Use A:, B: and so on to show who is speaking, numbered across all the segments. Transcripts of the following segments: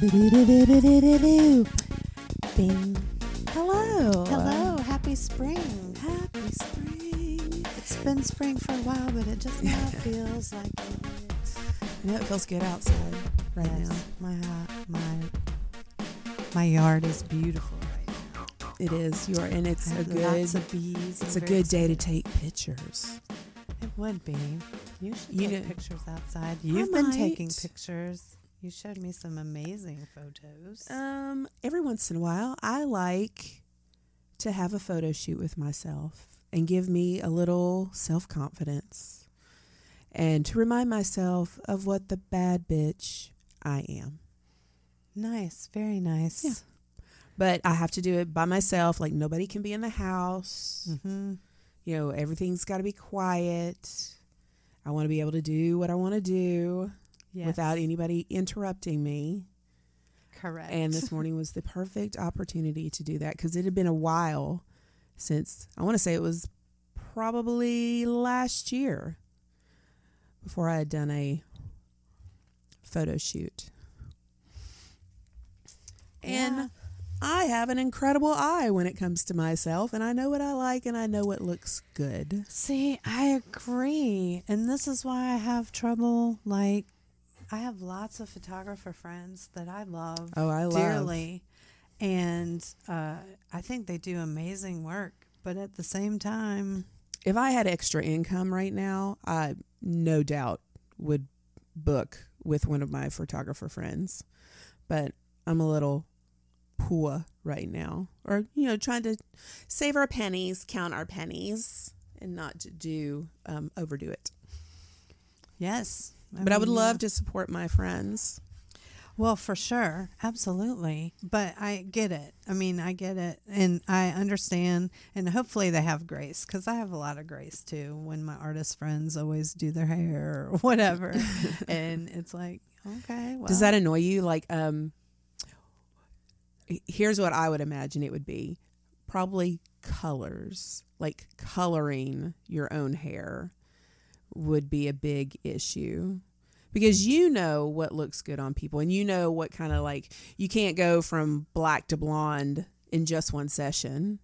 A: Bing. Hello.
B: Hello, happy spring.
A: Happy spring.
B: It's been spring for a while, but it just now feels like it.
A: I know it feels good outside right
B: Yes,
A: now.
B: My uh, my my yard is beautiful right now.
A: It is. You're and it's
B: I
A: a good
B: lots of bees.
A: it's a good day to take pictures.
B: It would be. You should
A: You
B: take
A: know-
B: pictures outside. You've been taking pictures. You showed me some amazing photos.
A: Um, every once in a while, I like to have a photo shoot with myself and give me a little self confidence and to remind myself of what the bad bitch I am.
B: nice, very nice.
A: Yeah. But I have to do it by myself. Like, nobody can be in the house.
B: Mm-hmm.
A: You know, everything's got to be quiet. I want to be able to do what I want to do
B: Yes.
A: without anybody interrupting me.
B: correct.
A: And this morning was the perfect opportunity to do that because it had been a while since I want to say it was probably last year before I had done a photo shoot.
B: Yeah.
A: And I have an incredible eye when it comes to myself, and I know what I like and I know what looks good.
B: See, I agree. And this is why I have trouble. Like, I have lots of photographer friends that I love
A: Oh, I love.
B: dearly. And uh, I think they do amazing work. But at the same time,
A: If I had extra income right now, I no doubt would book with one of my photographer friends. But I'm a little poor right now. Or, you know, trying to save our pennies, count our pennies, and not to do um, overdo it.
B: yes.
A: But I would love to support my friends.
B: Well, for sure. Absolutely. But I get it. I mean, I get it. And I understand. And hopefully they have grace because I have a lot of grace too when my artist friends always do their hair or whatever. and it's like, okay. Well,
A: Does that annoy you? Like, um, here's what I would imagine it would be probably colors, like coloring your own hair would be a big issue because you know what looks good on people and you know what kind of like you can't go from black to blonde in just one session.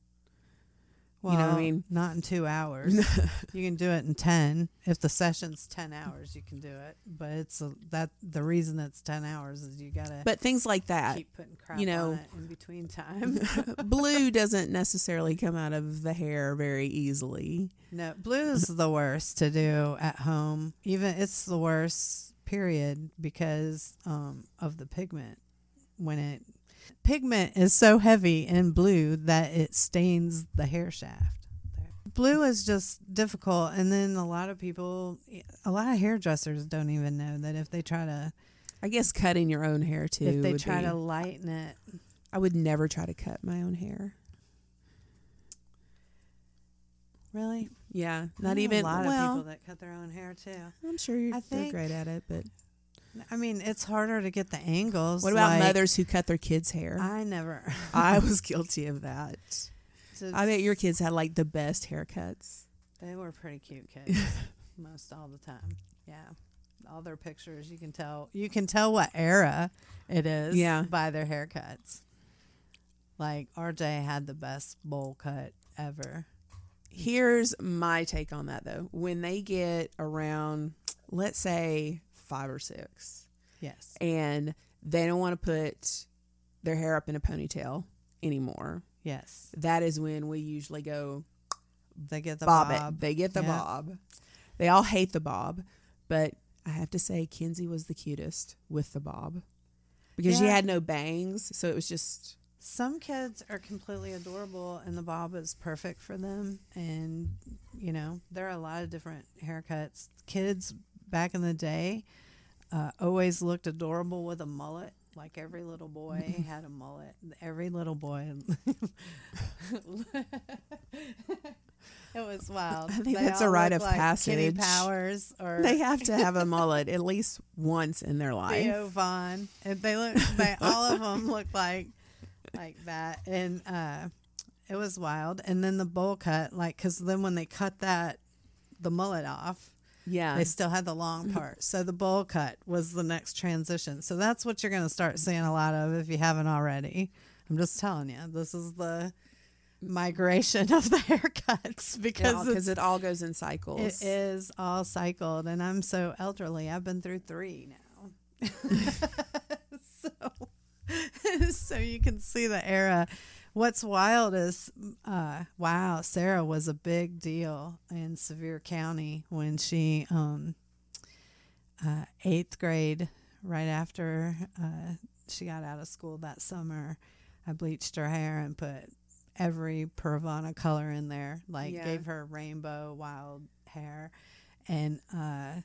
A: You know what I mean?
B: Not in two hours. you can do it in ten. If the session's ten hours, you can do it. But it's a, that the reason it's ten hours is you gotta
A: But things like that,
B: keep putting crap
A: you know-
B: in between time.
A: blue doesn't necessarily come out of the hair very easily.
B: no, blue is the worst to do at home. Even it's the worst period because um, of the pigment when it pigment is so heavy in blue that it stains the hair shaft. Blue is just difficult, and then a lot of people, a lot of hairdressers don't even know that if they try to,
A: I guess cutting your own hair too.
B: if they try
A: be-
B: to lighten it,
A: I would never try to cut my own hair.
B: really,
A: Yeah, not even.
B: a lot
A: well,
B: of people that cut their own hair too.
A: I'm sure you're
B: I
A: they're great at it, but
B: I mean, it's harder to get the angles.
A: what about
B: like,
A: mothers who cut their kids' hair?
B: I never.
A: I was guilty of that.
B: So
A: I bet your kids had like the best haircuts.
B: They were pretty cute kids most all the time. Yeah. All their pictures you can tell you can tell what era it is
A: Yeah.
B: by their haircuts. Like RJ had the best bowl cut ever.
A: Here's my take on that though. When they get around, let's say five or six,
B: Yes.
A: and they don't want to put their hair up in a ponytail anymore,
B: Yes.
A: that is when we usually go
B: They get the
A: bob,
B: bob.
A: it. They get the
B: Yeah.
A: bob. They all hate the bob, but I have to say Kinsey was the cutest with the bob because she had no bangs, so it was just
B: some kids are completely adorable and the bob is perfect for them and you know there are a lot of different haircuts kids back in the day uh, always looked adorable with a mullet like every little boy had a mullet every little boy it was wild
A: I think
B: They
A: that's a rite of
B: like Kitty
A: passage.
B: powers or
A: They have to have a mullet at least once in their life.
B: Theo Von. And they look, they all of them look like like that, and uh, it was wild. And then the bowl cut, like, because then when they cut that the mullet off,
A: Yeah.
B: they still had the long part. So the bowl cut was the next transition. So that's what you're going to start seeing a lot of if you haven't already. I'm just telling you, this is the migration of the haircuts because
A: because
B: it's-
A: it all goes in cycles.
B: it is all cycled, and I'm so elderly. I've been through three now. so, so you can see the era. What's wild is, uh, wow, Sarah was a big deal in Sevier County when she, um, uh, eighth grade, right after uh, she got out of school that summer, I bleached her hair and put every Pravana color in there. Like
A: Yeah.
B: gave her rainbow wild hair, and uh,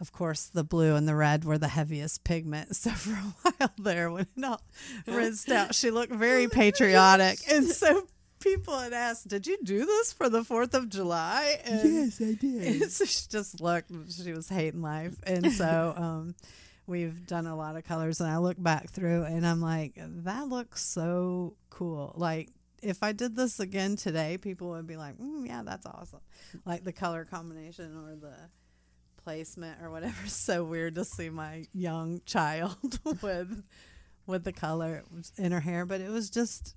B: of course the blue and the red were the heaviest pigment. So for a while there, when it all rinsed out, she looked very patriotic, and so. People had asked, "Did you do this for the Fourth of July?" And yes,
A: I did.
B: and so she just looked she was hating life and so um we've done a lot of colors and i look back through and i'm like that looks so cool like if i did this again today people would be like mm, yeah that's awesome like the color combination or the placement or whatever. It's so weird to see my young child with with the color in her hair but it was just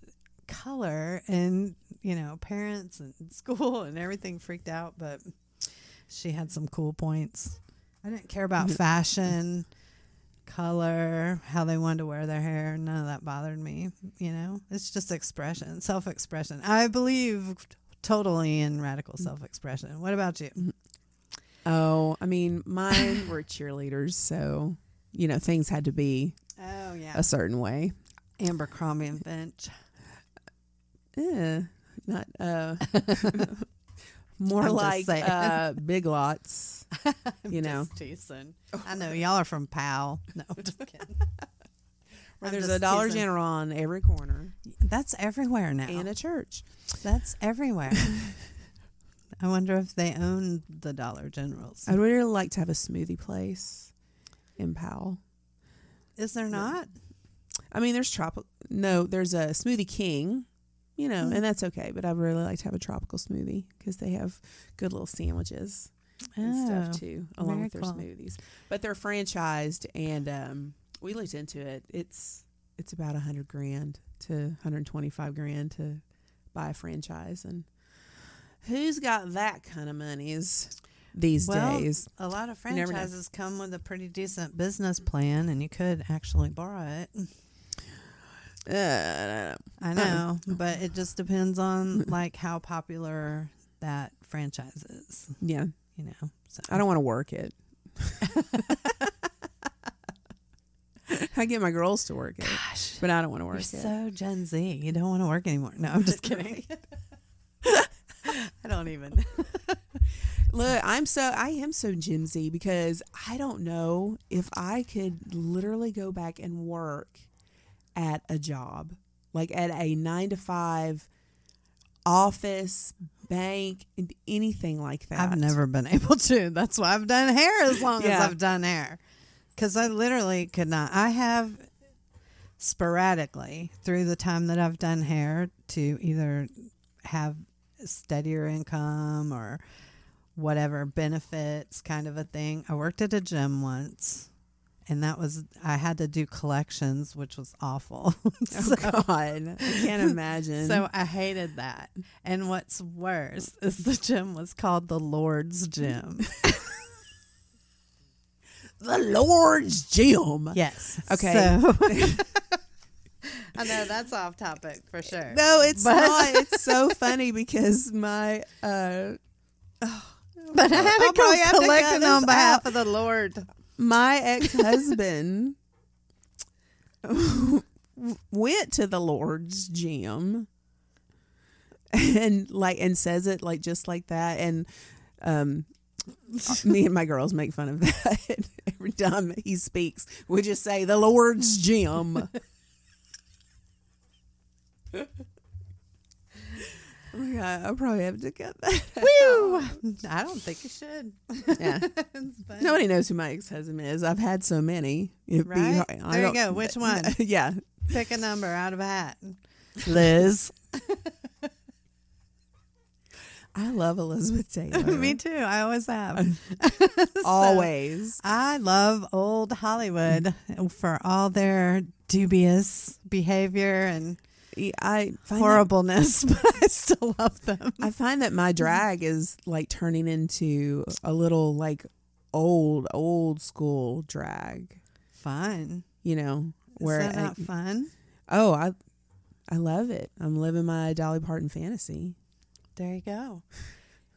B: color and you know parents and school and everything freaked out but she had some cool points. I didn't care about mm-hmm. fashion color how they wanted to wear their hair. None of that bothered me you know? It's just expression self-expression. I believe totally in radical mm-hmm. self-expression. What about you mm-hmm.
A: Oh, I mean, mine were cheerleaders, so you know things had to be
B: oh yeah
A: a certain way.
B: Abercrombie and Fitch
A: Eh, not uh, more
B: I'm
A: like uh, big lots. You know.
B: teasing. i know y'all are from powell no i'm just kidding
A: Where
B: I'm
A: there's a Dollar
B: teasing.
A: General on every corner
B: that's everywhere now
A: and a church.
B: That's everywhere. I wonder if they own the Dollar Generals.
A: I'd really like to have a smoothie place in Powell.
B: Is there not?
A: I mean, there's tropical. No, there's a Smoothie King, you know,
B: Hmm.
A: and that's okay. But I'd really like to have a tropical smoothie because they have good little sandwiches and
B: Oh,
A: stuff too, along with their
B: cool.
A: smoothies. But they're franchised, and um, we looked into it. It's it's about a hundred grand to 125 grand to buy a franchise, and who's got that kind of monies these
B: Well,
A: days?
B: A lot of
A: You never know.
B: franchises come with a pretty decent business plan, and you could actually borrow it.
A: Uh,
B: I know, but it just depends on like how popular that franchise is.
A: yeah,
B: You know, so
A: I don't want to work it. I get my girls to work it,
B: Gosh,
A: but I don't want to work you're it.
B: so Gen Z. You don't want to work anymore. No, I'm just kidding. I don't even.
A: Look, I'm so I am so Gen because I don't know if I could literally go back and work at a job, like at a nine to five office, bank, and anything like that.
B: I've never been able to. That's why I've done hair as long as I've done hair. Because I literally could not. I have sporadically through the time that I've done hair to either have steadier income or whatever benefits kind of a thing. I worked at a gym once. And that was I had to do collections, which was awful.
A: Oh
B: so,
A: God, I can't imagine.
B: so I hated that. And what's worse is the gym was called the Lord's Gym.
A: the Lord's gym.
B: Yes.
A: Okay.
B: So I know that's off topic for sure.
A: No, it's
B: But-
A: not. It's so funny because my uh,
B: But I had
A: I'll
B: to
A: to
B: collecting on behalf
A: out.
B: of the Lord.
A: my ex husband went to the Lord's gym and like and says it like just like that and um me and my girls make fun of that every time he speaks we just say the lord's gym oh my god i probably have to cut that
B: Whew. I don't think you should.
A: yeah
B: It's
A: nobody knows who my ex-husband is i've had so many It'd be
B: Right?
A: hard- I
B: There you
A: don't-
B: go. Which one?
A: yeah
B: Pick a number out of a hat. Liz.
A: i love elizabeth taylor
B: Me too. I always have.
A: Uh, always
B: I love old Hollywood for all their dubious behavior and
A: i find that-
B: horribleness, but I still love them.
A: I find that my drag is like turning into a little like old, old school drag.
B: Fun.
A: You know,
B: Is
A: where
B: that
A: I-
B: not fun?
A: oh, I, I love it. I'm living my Dolly Parton fantasy.
B: There you go.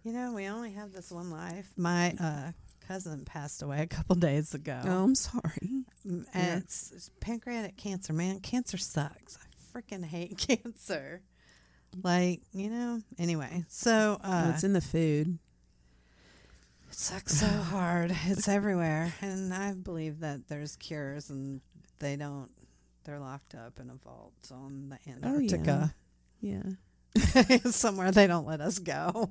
B: You know, we only have this one life. My uh, cousin passed away a couple days ago.
A: Oh, I'm sorry.
B: Mm,
A: yeah.
B: It's, it's pancreatic cancer, man. Cancer sucks. Freaking hate cancer. Like, you know, anyway. So, uh,
A: it's in the food.
B: It sucks so hard. It's everywhere. And I believe that there's cures and they don't they're locked up in a vault on the
A: Oh, yeah.
B: Antarctica.
A: Yeah.
B: Somewhere they don't let us go.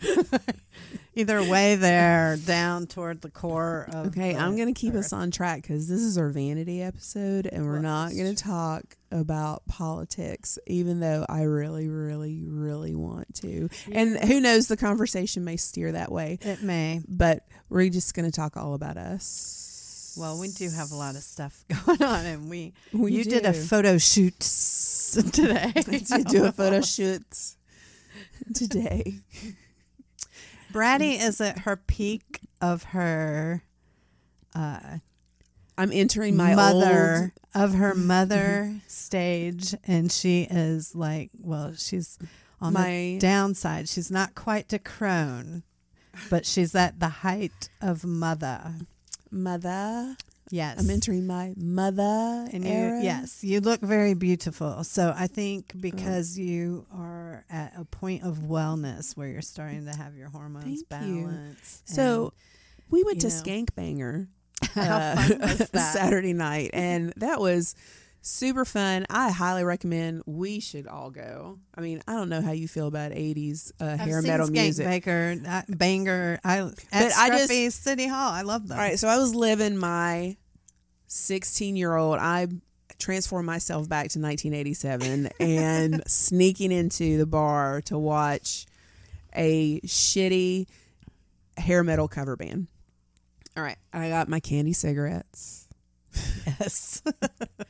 B: Either way there, down toward the core of
A: Okay, I'm going to keep us on track because this is our vanity episode, and we're
B: Well,
A: not going to talk about politics, even though I really, really, really want to. And who knows, the conversation may steer that way.
B: It may.
A: but we're just going to talk all about us.
B: Well, we do have a lot of stuff going on and we,
A: We
B: you did a photo shoot today.
A: I did do a photo shoot today.
B: Bratty is at her peak of her uh,
A: I'm entering my
B: mother of her mother stage, and she is like, well, she's on
A: My-
B: the downside. She's not quite to crone, but she's at the height of mother.
A: mother.
B: Yes,
A: I'm entering my mother
B: and you,
A: era.
B: yes, you look very beautiful. So I think because you are at a point of wellness where you're starting to have your hormones
A: Thank you.
B: balanced.
A: So we went to
B: know.
A: Skank Banger uh,
B: fun was that?
A: Saturday night, and that was super fun. I highly recommend we should all go. I mean, I don't know how you feel about 80s uh, hair metal
B: Skank
A: music.
B: Baker, uh, Banger. I at
A: But I just-
B: City Hall. I love them.
A: All right, so I was living my 16 year old. I transformed myself back to 1987 and sneaking into the bar to watch a shitty hair metal cover band. All right, I got my candy cigarettes.
B: Yes.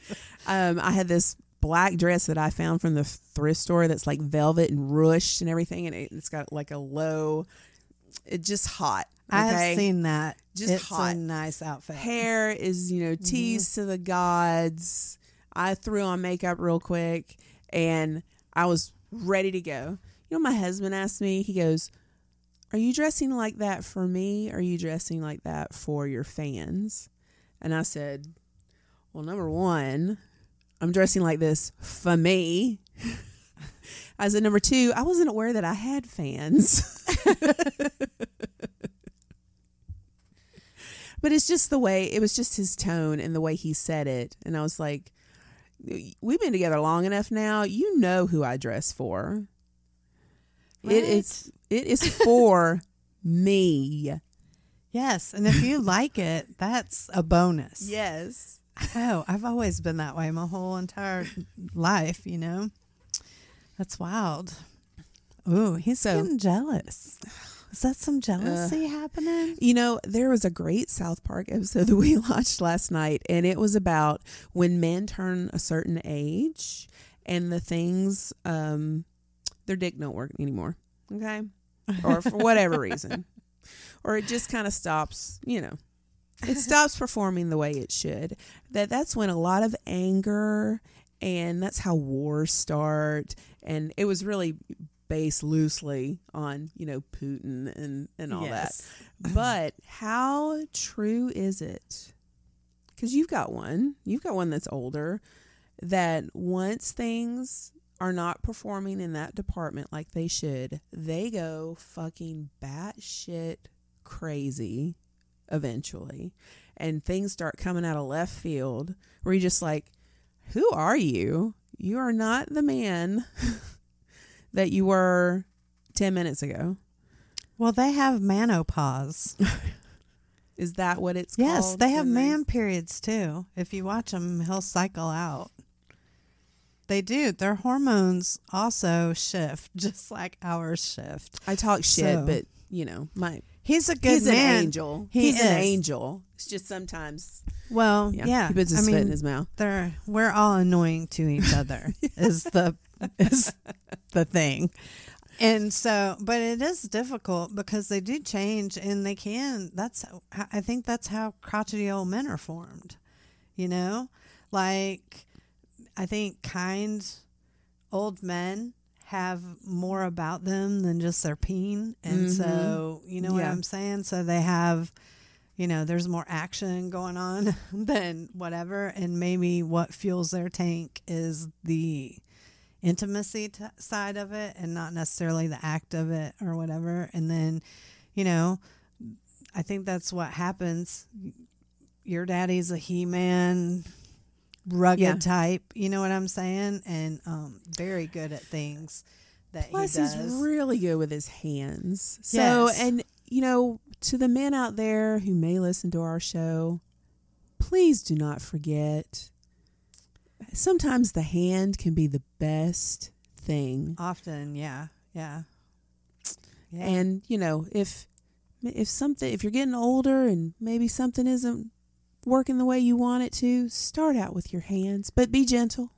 A: Um, I had this black dress that I found from the thrift store that's like velvet and ruched and everything, and it, it's got like a low. It's just hot.
B: I have seen that.
A: Just
B: it's
A: hot.
B: a nice outfit.
A: hair is you know
B: Mm-hmm.
A: teased to the gods i threw on makeup real quick and i was ready to go you know my husband asked me he goes are you dressing like that for me or are you dressing like that for your fans and i said well number one i'm dressing like this for me As said number two i wasn't aware that i had fans But it's just the way it was just his tone and the way he said it. And I was like, we've been together long enough now. You know who I dress for. It is it is for me.
B: Yes, and if you like it, that's a bonus.
A: Yes.
B: Oh, I've always been that way my whole entire life. You know, that's wild. Ooh, he's
A: So-
B: getting jealous. Is that some jealousy happening?
A: You know, there was a great South Park episode that we watched last night, and it was about when men turn a certain age and the things, um, their dick don't work anymore. Okay. Or for whatever reason. Or it just kind of stops, you know, it stops performing the way it should. That that's when a lot of anger and that's how wars start. And it was really based loosely on, you know, Putin and, and all that. But how true is it? Because you've got one. You've got one that's older. that once things are not performing in that department like they should, they go fucking batshit crazy eventually. And things start coming out of left field where you're just like, who are you? You are not the man that you were 10 minutes ago.
B: Well, they have menopause.
A: Is that what it's
B: yes,
A: called?
B: Yes, they have man periods too. If you watch them, he'll cycle out. They do. Their hormones also shift, just like ours shift.
A: I talk shit,
B: So-
A: but you know, my
B: He's a good
A: he's
B: man.
A: an angel.
B: He
A: he's an angel. It's just sometimes,
B: Well,
A: yeah,
B: yeah.
A: he puts his
B: I
A: spit
B: mean,
A: in his mouth.
B: they're we're all annoying to each other. is the is the thing. And so, but it is difficult because they do change and they can. That's, I think that's how crotchety old men are formed. You know, like I think kind old men have more about them than just their peen. And
A: Mhm.
B: so, you know what I'm saying? So they have, you know, there's more action going on than whatever. And maybe what fuels their tank is the intimacy t- side of it and not necessarily the act of it or whatever. And then, you know, I think that's what happens. Your daddy's a He Man, rugged
A: Yeah.
B: type. You know what I'm saying? And um, very good at things that
A: Plus,
B: he
A: he's
B: does.
A: really good with his hands. So,
B: Yes.
A: and you know, to the men out there who may listen to our show, please do not forget. Sometimes the hand can be the best thing.
B: Often, yeah, yeah, yeah.
A: And you know, if if something if you're getting older and maybe something isn't working the way you want it to, start out with your hands, but be gentle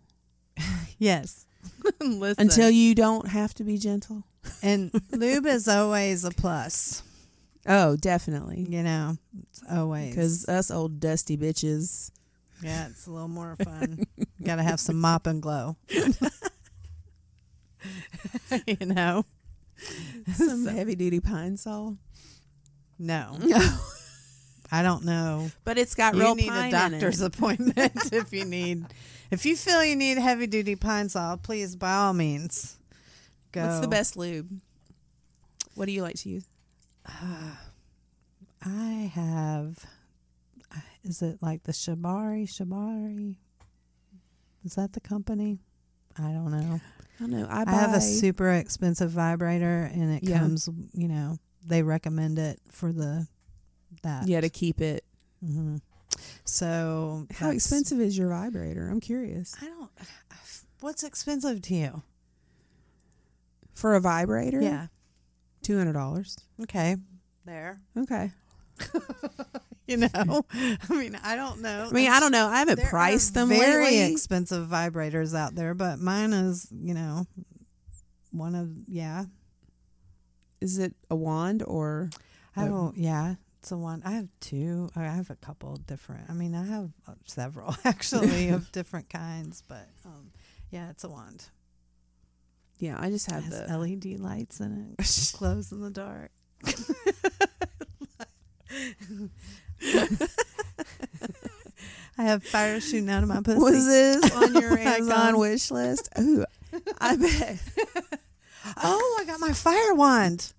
B: yes. Listen.
A: until you don't have to be gentle.
B: and lube is always a plus.
A: Oh, definitely.
B: You know, it's always
A: Because us old dusty bitches,
B: yeah, it's a little more fun. Got to have some mop and glow. you know,
A: some heavy duty Pine-Sol. No.
B: no, I don't know.
A: but it's got
B: you
A: real
B: need a doctor's appointment if you need. If you feel you need heavy duty Pine-Sol, please by all means go.
A: What's the best lube? What do you like to use?
B: Uh, I have. Uh, is it like the Shabari? Shabari? Is that the company? I don't know.
A: I don't know. I,
B: I, have a super expensive vibrator, and it
A: Yeah.
B: comes. You know, they recommend it for the that.
A: yeah to keep it.
B: hmm So
A: How expensive is your vibrator? I'm curious.
B: I don't. What's expensive to you?
A: For a vibrator,
B: Yeah.
A: two hundred dollars.
B: Okay. There.
A: Okay.
B: You know. I mean, I don't know.
A: I mean, I don't know. I haven't
B: There
A: priced them
B: very
A: lately.
B: expensive vibrators out there, but mine is, you know, one of yeah.
A: Is it a wand or?
B: I don't. Yeah, it's a one. I have two. I have a couple different. I mean, I have uh, several actually of different kinds, but um, yeah, it's a wand.
A: Yeah, I just
B: It
A: have
B: has
A: the.
B: LED lights in it. Glows in the dark. I have fire shooting out of my pussy.
A: Was this on your
B: I
A: Amazon wish list? Ooh, I bet.
B: Oh, I got my fire wand.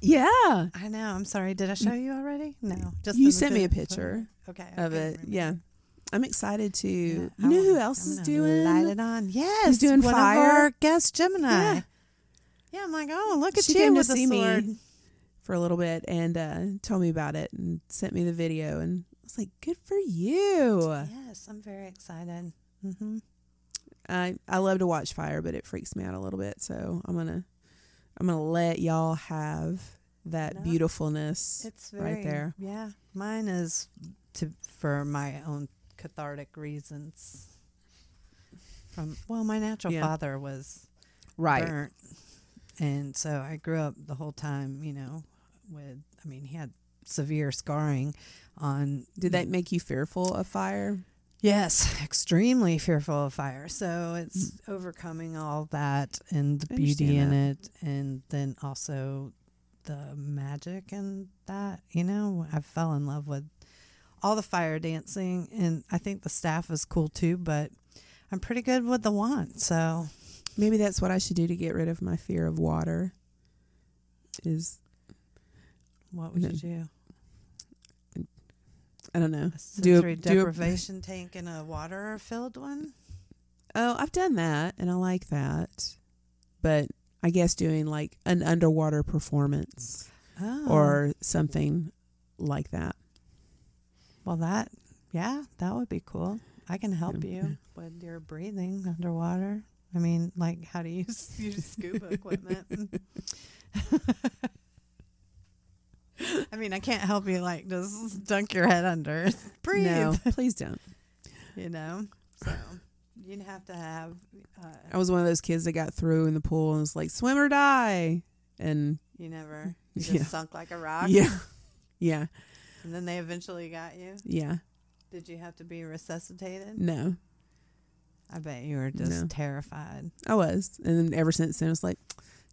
A: Yeah,
B: I know. I'm sorry. Did I show you already? No. Just
A: You sent me a picture
B: Okay.
A: of it.
B: remember.
A: Yeah, I'm excited to.
B: Yeah,
A: you
B: I
A: know who else
B: I'm
A: is doing?
B: Light it on. Yes,
A: doing
B: one
A: fire.
B: Of our guest Gemini.
A: Yeah.
B: Yeah. I'm like, oh, look at
A: She
B: you
A: to
B: with the
A: see me.
B: sword.
A: for a little bit and uh, told me about it and sent me the video and I was like, "Good for you."
B: Yes, I'm very excited. hmm
A: I I love to watch fire, but it freaks me out a little bit. So I'm gonna I'm gonna let y'all have that
B: No.
A: beautifulness.
B: It's very
A: right there.
B: Yeah, mine is to for my own cathartic reasons. From well, my natural
A: Yeah.
B: father was
A: right.
B: burnt. And so I grew up the whole time, you know, with, I mean, he had severe scarring on.
A: Did that make you fearful of fire?
B: Yes, extremely fearful of fire. So it's mm. overcoming all that and the
A: I
B: beauty in
A: understand
B: it. And then also the magic and that, you know, I fell in love with all the fire dancing. And I think the staff is cool too, but I'm pretty good with the wand, So
A: Maybe that's what I should do to get rid of my fear of water. Is
B: what would you do?
A: I don't know.
B: A
A: Do a-
B: sensory
A: do a-
B: deprivation tank in a water filled one?
A: Oh, I've done that and I like that. But I guess doing like an underwater performance
B: Oh.
A: or something like that.
B: well, that yeah, that would be cool. I can help
A: Yeah,
B: you with your breathing underwater. I mean, like how to use use scuba equipment. I mean, I can't help you like just dunk your head under. Breathe.
A: No, please don't.
B: You know. So you'd have to have. Uh,
A: I was one of those kids that got through in the pool and was like, swim or die. And
B: you never you just
A: Yeah.
B: sunk like a rock.
A: yeah, yeah,
B: And then they eventually got you.
A: yeah,
B: Did you have to be resuscitated?
A: no,
B: I bet you were just
A: No.
B: terrified.
A: I was. And then ever since then, it's like,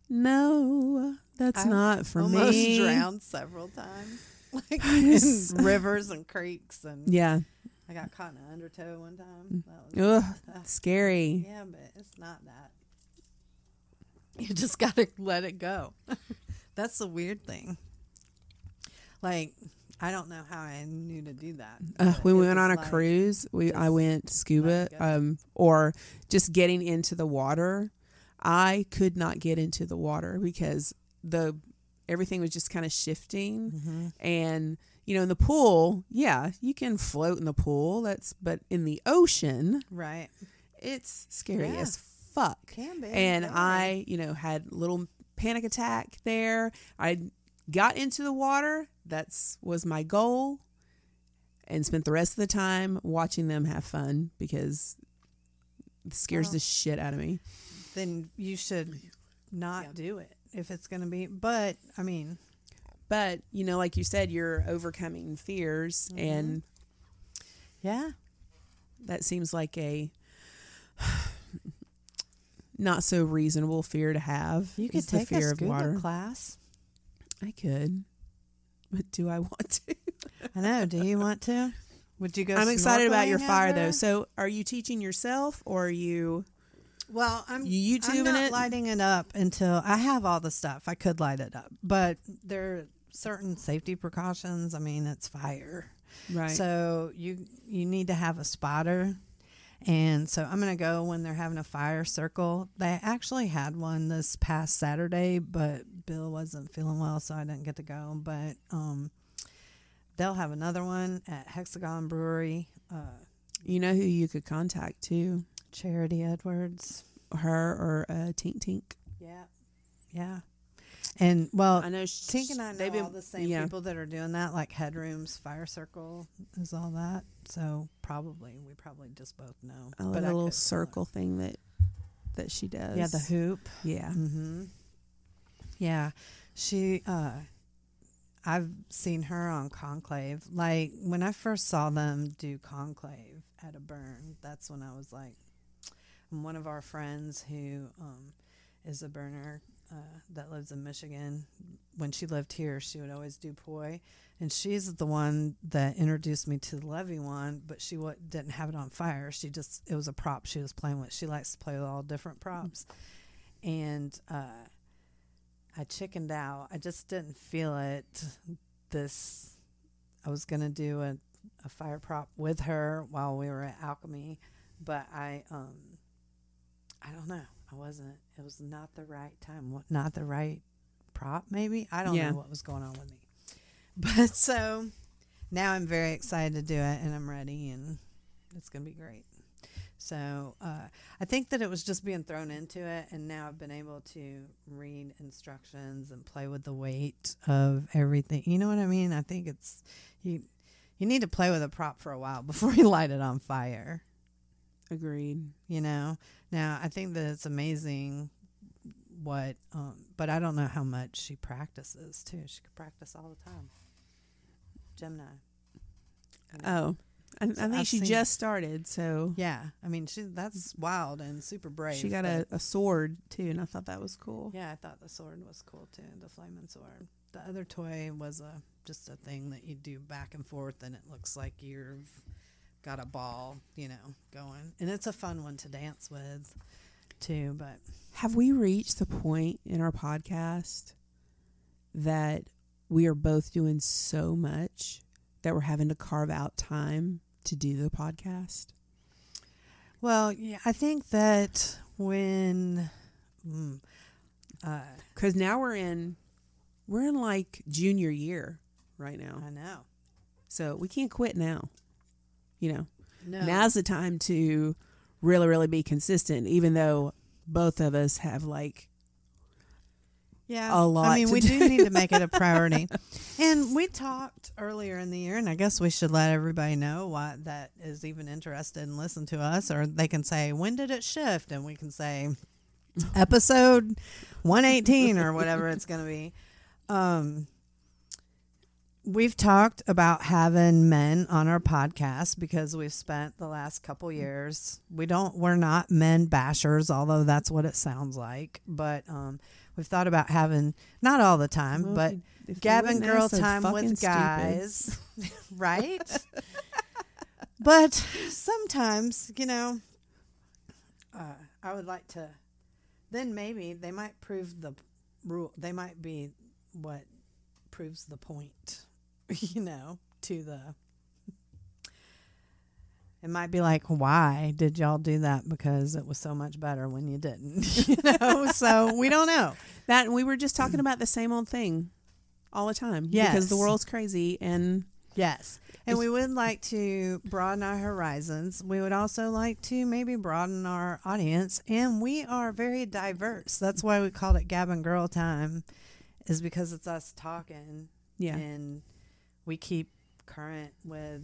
A: no, that's
B: I've
A: not for
B: Almost
A: me.
B: Almost drowned several times, like in rivers and creeks, and
A: Yeah.
B: I got caught in an undertow one
A: Mm.
B: time. That was,
A: Ugh,
B: uh,
A: scary.
B: yeah, but it's not that. You just gotta let it go. That's the weird thing. Like, I don't know how I knew to do that.
A: Uh, when we went on a
B: like-
A: cruise, we I went scuba,
B: let it go.
A: um, or just getting into the water. I could not get into the water because the everything was just kind of shifting,
B: Mhm.
A: and you know, in the pool, yeah, you can float in the pool. That's but in the ocean,
B: Right.
A: it's scary
B: Yeah.
A: as fuck.
B: Can be.
A: and
B: very.
A: I, you know, had a little panic attack there. I got into the water. That's was my goal, and spent the rest of the time watching them have fun because it scares the shit out of me.
B: Then you should not
A: Yeah.
B: do it if it's going to be. But I mean,
A: But you know, like you said, you're overcoming fears,
B: Mm-hmm.
A: and
B: yeah,
A: that seems like a not so reasonable fear to have.
B: you could take
A: fear
B: a
A: of water.
B: class.
A: I could, but do I want to?
B: I know. Do you want to? Would you go?
A: I'm excited about your fire
B: ever?
A: though. So, are you teaching yourself or are you
B: Well, I'm
A: you
B: I'm not
A: it?
B: lighting it up until I have all the stuff. I could light it up, but there are certain safety precautions. I mean, it's fire,
A: right.
B: so you you need to have a spotter. And so I'm going to go when they're having a fire circle. They actually had one this past Saturday, but Bill wasn't feeling well, so I didn't get to go. But um, they'll have another one at Hexagon Brewery. Uh,
A: you know who you could contact too,
B: Charity Edwards.
A: her or uh, Tink Tink.
B: Yeah. Yeah. And well,
A: I know sh-
B: Tink and I know
A: been-
B: all the same
A: yeah.
B: people that are doing that, like Headrooms, Fire Circle is all that. So probably we probably just both know.
A: I
B: But
A: the little circle thing that that she does.
B: Yeah, the hoop.
A: Yeah.
B: Mm-hmm. Yeah, she. uh I've seen her on Conclave. Like when I first saw them do Conclave at a burn, that's when I was like, and one of our friends who um, is a burner uh, that lives in Michigan. When she lived here, she would always do poi, and she's the one that introduced me to the Levy one. But she w- didn't have it on fire. She just it was a prop she was playing with. She likes to play with all different props, and uh, I chickened out. I just didn't feel it. This I was gonna do a, a fire prop with her while we were at Alchemy, but I um I don't know. I wasn't. It was not the right time. What? Not the right prop. Maybe I don't
A: Yeah.
B: know what was going on with me. But so now I'm very excited to do it, and I'm ready, and it's gonna be great. So uh, I think that it was just being thrown into it, and now I've been able to read instructions and play with the weight of everything. You know what I mean? I think it's you. You need to play with a prop for a while before you light it on fire
A: Agreed.
B: you know? Now i think that it's amazing what um but i don't know how much she practices too. She could practice all the time. Gemini.
A: Oh, I, I think
B: I've
A: she just started, so
B: yeah. I mean she that's wild and super brave
A: she got a, a sword too, and I thought that was cool.
B: yeah i thought the sword was cool too the flaming sword. The other toy was a just a thing that you do back and forth and it looks like you've got a ball, you know, going. And it's a fun one to dance with too, but
A: Have we reached the point in our podcast that we are both doing so much that we're having to carve out time to do the podcast?
B: well, yeah, I think that when mm, uh,
A: Because now we're in, we're in like junior year right now,
B: I know.
A: so we can't quit now. You know,
B: No.
A: now's the time to really, really be consistent. Even though both of us have like
B: Yeah,
A: a lot
B: I mean, we
A: do.
B: do need to make it a priority. and we talked earlier in the year, and I guess we should let everybody know why that is even interested and listen to us, or they can say, "When did it shift?" And we can say, "Episode one eighteen or whatever it's going to be." Um, we've talked about having men on our podcast because we've spent the last couple years. We don't. We're not men bashers, although that's what it sounds like. But um, we've thought about having not all the time,
A: Well,
B: but
A: if you- if you
B: Gab
A: and
B: girl time with guys, right? but sometimes, you know, uh, I would like to. Then maybe they might prove the rule. They might be what proves the point, you know, to the. It might be like, why did y'all do that? Because it was so much better when you didn't, you know. so we don't know.
A: That we were just talking about the same old thing all the time. Because the world's crazy and
B: Yes. And we would like to broaden our horizons. We would also like to maybe broaden our audience. And we are very diverse. That's why we called it Gab and Girl Time, is because it's us talking
A: yeah.
B: and we keep current with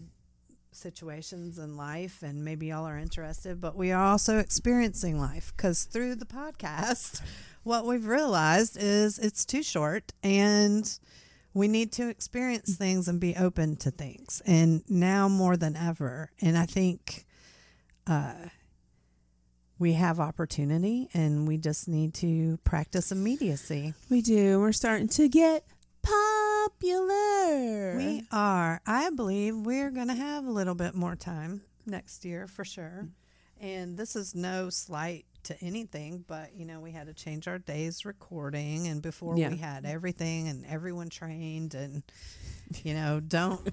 B: situations in life and maybe y'all are interested but we are also experiencing life because through the podcast what we've realized is it's too short and we need to experience things and be open to things and now more than ever and i think uh, we have opportunity and we just need to practice immediacy
A: We do. We're starting to get popular.
B: We are. I believe we're going to have a little bit more time next year for sure. Mm. And this is no slight to anything, but you know, we had to change our days recording and before
A: Yeah.
B: we had everything and everyone trained and you know, don't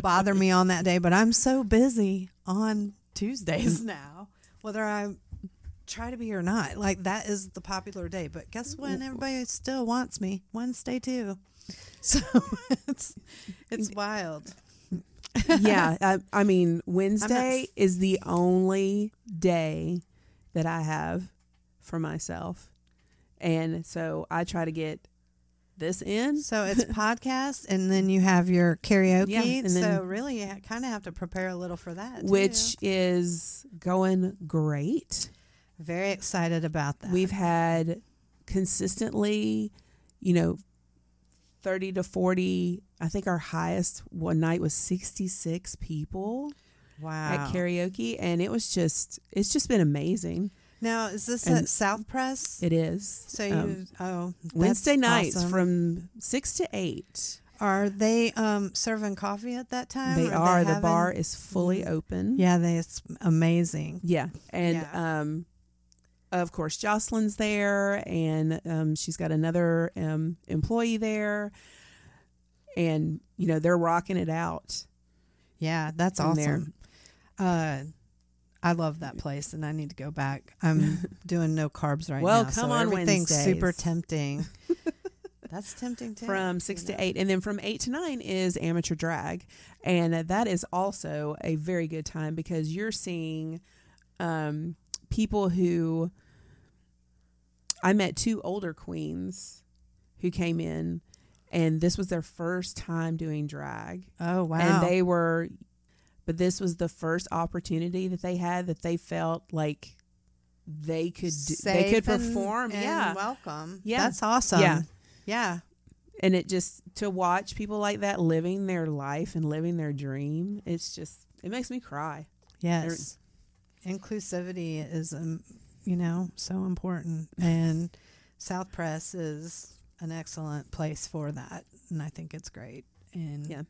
B: bother me on that day, but I'm so busy on Tuesdays mm. now, whether I try to be or not. Like that is the popular day, but guess when everybody still wants me? Wednesday too. So it's it's wild.
A: yeah. I, I mean, Wednesday
B: s-
A: is the only day that I have for myself. And so I try to get this in.
B: So it's podcast, and then you have your karaoke.
A: Yeah, and then-
B: so really, you kind of have to prepare a little for that. too.
A: which is going great.
B: very excited about that.
A: We've had consistently, you know, 30 to 40. I think our highest one night was 66 people
B: wow.
A: at karaoke. And it was just, it's just been amazing.
B: now is this
A: and-
B: at South Press?
A: It is.
B: so you
A: Um,
B: oh
A: Wednesday nights
B: awesome.
A: from 6 to 8.
B: are they um serving coffee at that time?
A: They
B: Are
A: are. the
B: having-
A: bar is fully
B: Mhm.
A: open.
B: Yeah, they it's amazing.
A: Yeah. And
B: Yeah.
A: um of course Jocelyn's there and um she's got another um employee there and you know they're rocking it out
B: Yeah, that's awesome. Uh, I love that place, and I need to go back. I'm doing no carbs right
A: Well,
B: now, Well,
A: come
B: so
A: on
B: everything's super tempting. That's tempting too.
A: from 6 to
B: know?
A: 8 and then from 8 to 9 is amateur drag and that is also a very good time because you're seeing um people who I met two older queens who came in and this was their first time doing drag
B: Oh wow!
A: and they were but this was the first opportunity that they had that they felt like they could do, they could
B: and-
A: perform
B: and
A: yeah
B: welcome.
A: Yeah.
B: that's awesome.
A: Yeah.
B: yeah.
A: and it just to watch people like that living their life and living their dream it's just it makes me cry
B: Yes, inclusivity is um, you know so important, and South Press is an excellent place for that. and I think it's great. And
A: Yeah.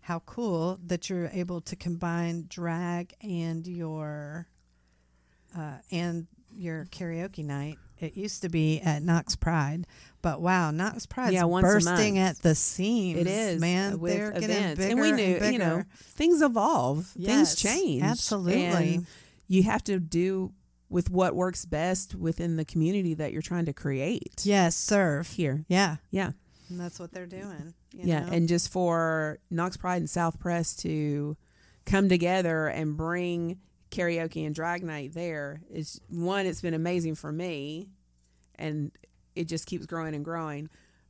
B: how cool that you're able to combine drag and your uh, and your karaoke night. It used to be at Knox Pride, but wow, Knox Pride's
A: Yeah,
B: bursting at the seams.
A: It is
B: man. They're getting bigger
A: and we knew
B: bigger.
A: you know things evolve,
B: Yes,
A: things change,
B: absolutely.
A: and you have to do with what works best within the community that you're trying to create.
B: Yes, serve.
A: here,
B: Yeah,
A: yeah,
B: and that's what they're doing. you
A: yeah,
B: know?
A: and just for Knox Pride and South Press to come together and bring karaoke and drag night there is one. It's been amazing for me, and it just keeps growing and growing.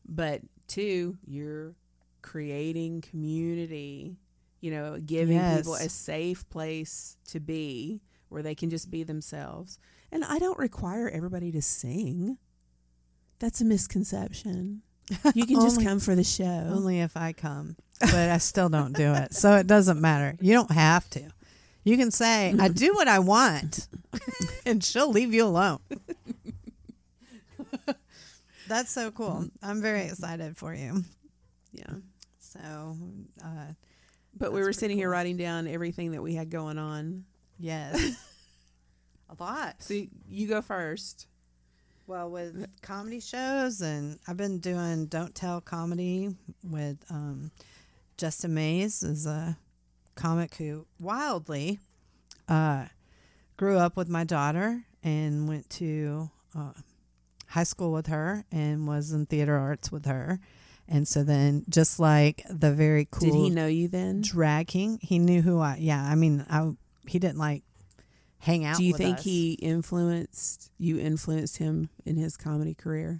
A: But two, you're creating community. You know, giving people a safe place to be where they can just be themselves. And I don't require everybody to sing. That's a misconception. You can just come for the show.
B: Only if I come, but I still don't do it. So it doesn't matter. You don't have to. You can say, I do what I want, and she'll leave you alone. That's so cool. I'm very excited for you.
A: yeah.
B: So, uh,
A: But we were sitting here writing down everything that we had going on.
B: Yes. A lot.
A: So you go first.
B: Well, with comedy shows, and I've been doing Don't Tell comedy with um, Justin Mays, is a comic who wildly uh, grew up with my daughter and went to uh, high school with her and was in theater arts with her. And so then, just like the very cool
A: Did he know you then?
B: drag king, he knew who I. Yeah, I mean, I he didn't like hang out.
A: Do you think
B: us.
A: he influenced you influenced him in his comedy career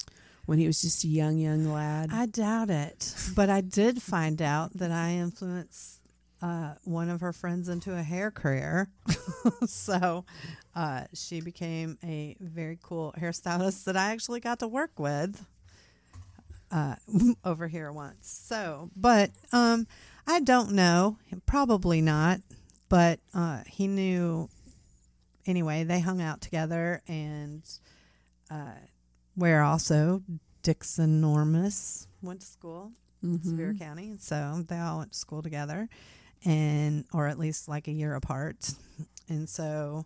A: when he was just a young young lad?
B: I doubt it, but I did find out that I influenced uh, one of her friends into a hair career. so uh, she became a very cool hairstylist that I actually got to work with uh, over here once. So, but um, I don't know, probably not, but uh, he knew. Anyway, they hung out together, and uh, where also Dixon Normus went to school.
A: Mhm.
B: Sevier County. So they all went to school together and or at least like a year apart. And so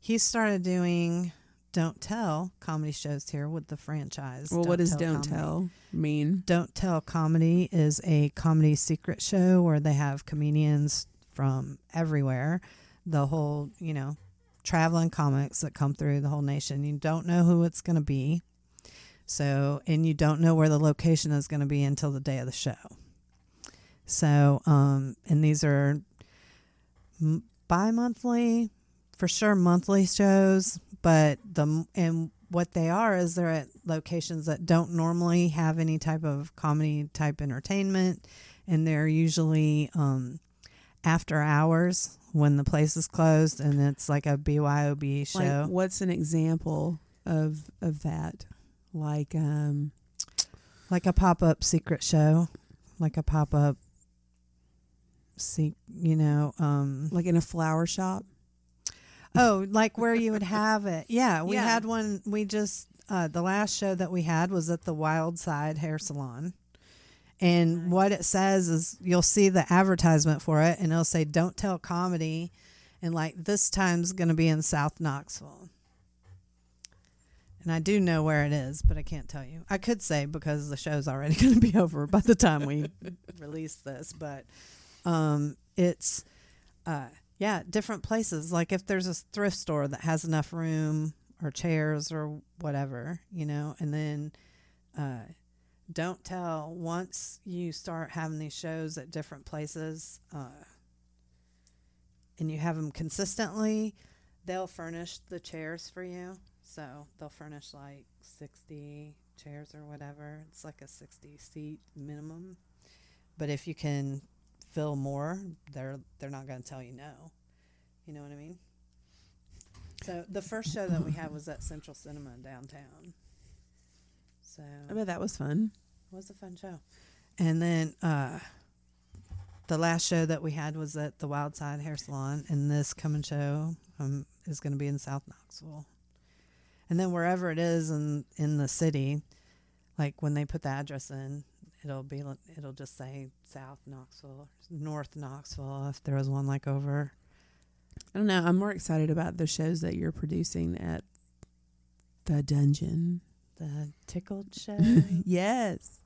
B: he started doing Don't Tell comedy shows here with the franchise.
A: Well, what does don't
B: Comedy.
A: tell mean?
B: Don't Tell Comedy is a comedy secret show where they have comedians from everywhere. The whole, you know, traveling comics that come through the whole nation. You don't know who it's going to be. So, and you don't know where the location is going to be until the day of the show. So, um, and these are bi monthly, for sure monthly shows, but the, and what they are is they're at locations that don't normally have any type of comedy type entertainment. And they're usually, um, after hours when the place is closed and it's like a BYOB show.
A: Like, what's an example of of that? Like, um,
B: like a pop up secret show, like a pop up, se- you know, um,
A: like in a flower shop.
B: oh, like where you would have it. Yeah, we
A: Yeah.
B: had one. We just uh, the last show that we had was at the Wild Side Hair Salon. And what it says is you'll see the advertisement for it, and it'll say "Don't tell comedy," and like this time's going to be in South Knoxville. And I do know where it is, but I can't tell you. I could say because the show's already going to be over by the time we release this, but um, it's uh, yeah, different places. Like if there's a thrift store that has enough room or chairs or whatever, you know, and then uh, don't tell once you start having these shows at different places uh, and you have them consistently, they'll furnish the chairs for you. So they'll furnish like 60 chairs or whatever. It's like a 60 seat minimum. But if you can fill more, they're they're not going to tell you no. You know what I mean? So the first show that we had was at Central Cinema downtown. So
A: I bet that was fun.
B: it was a fun show. And then uh, the last show that we had was at the Wild Side Hair Salon, and this coming show um, is going to be in South Knoxville. And then wherever it is in in the city, like when they put the address in, it'll be it'll just say South Knoxville, North Knoxville if there was one like over.
A: I don't know. I'm more excited about the shows that you're producing at the dungeon.
B: The tickled show.
A: yes.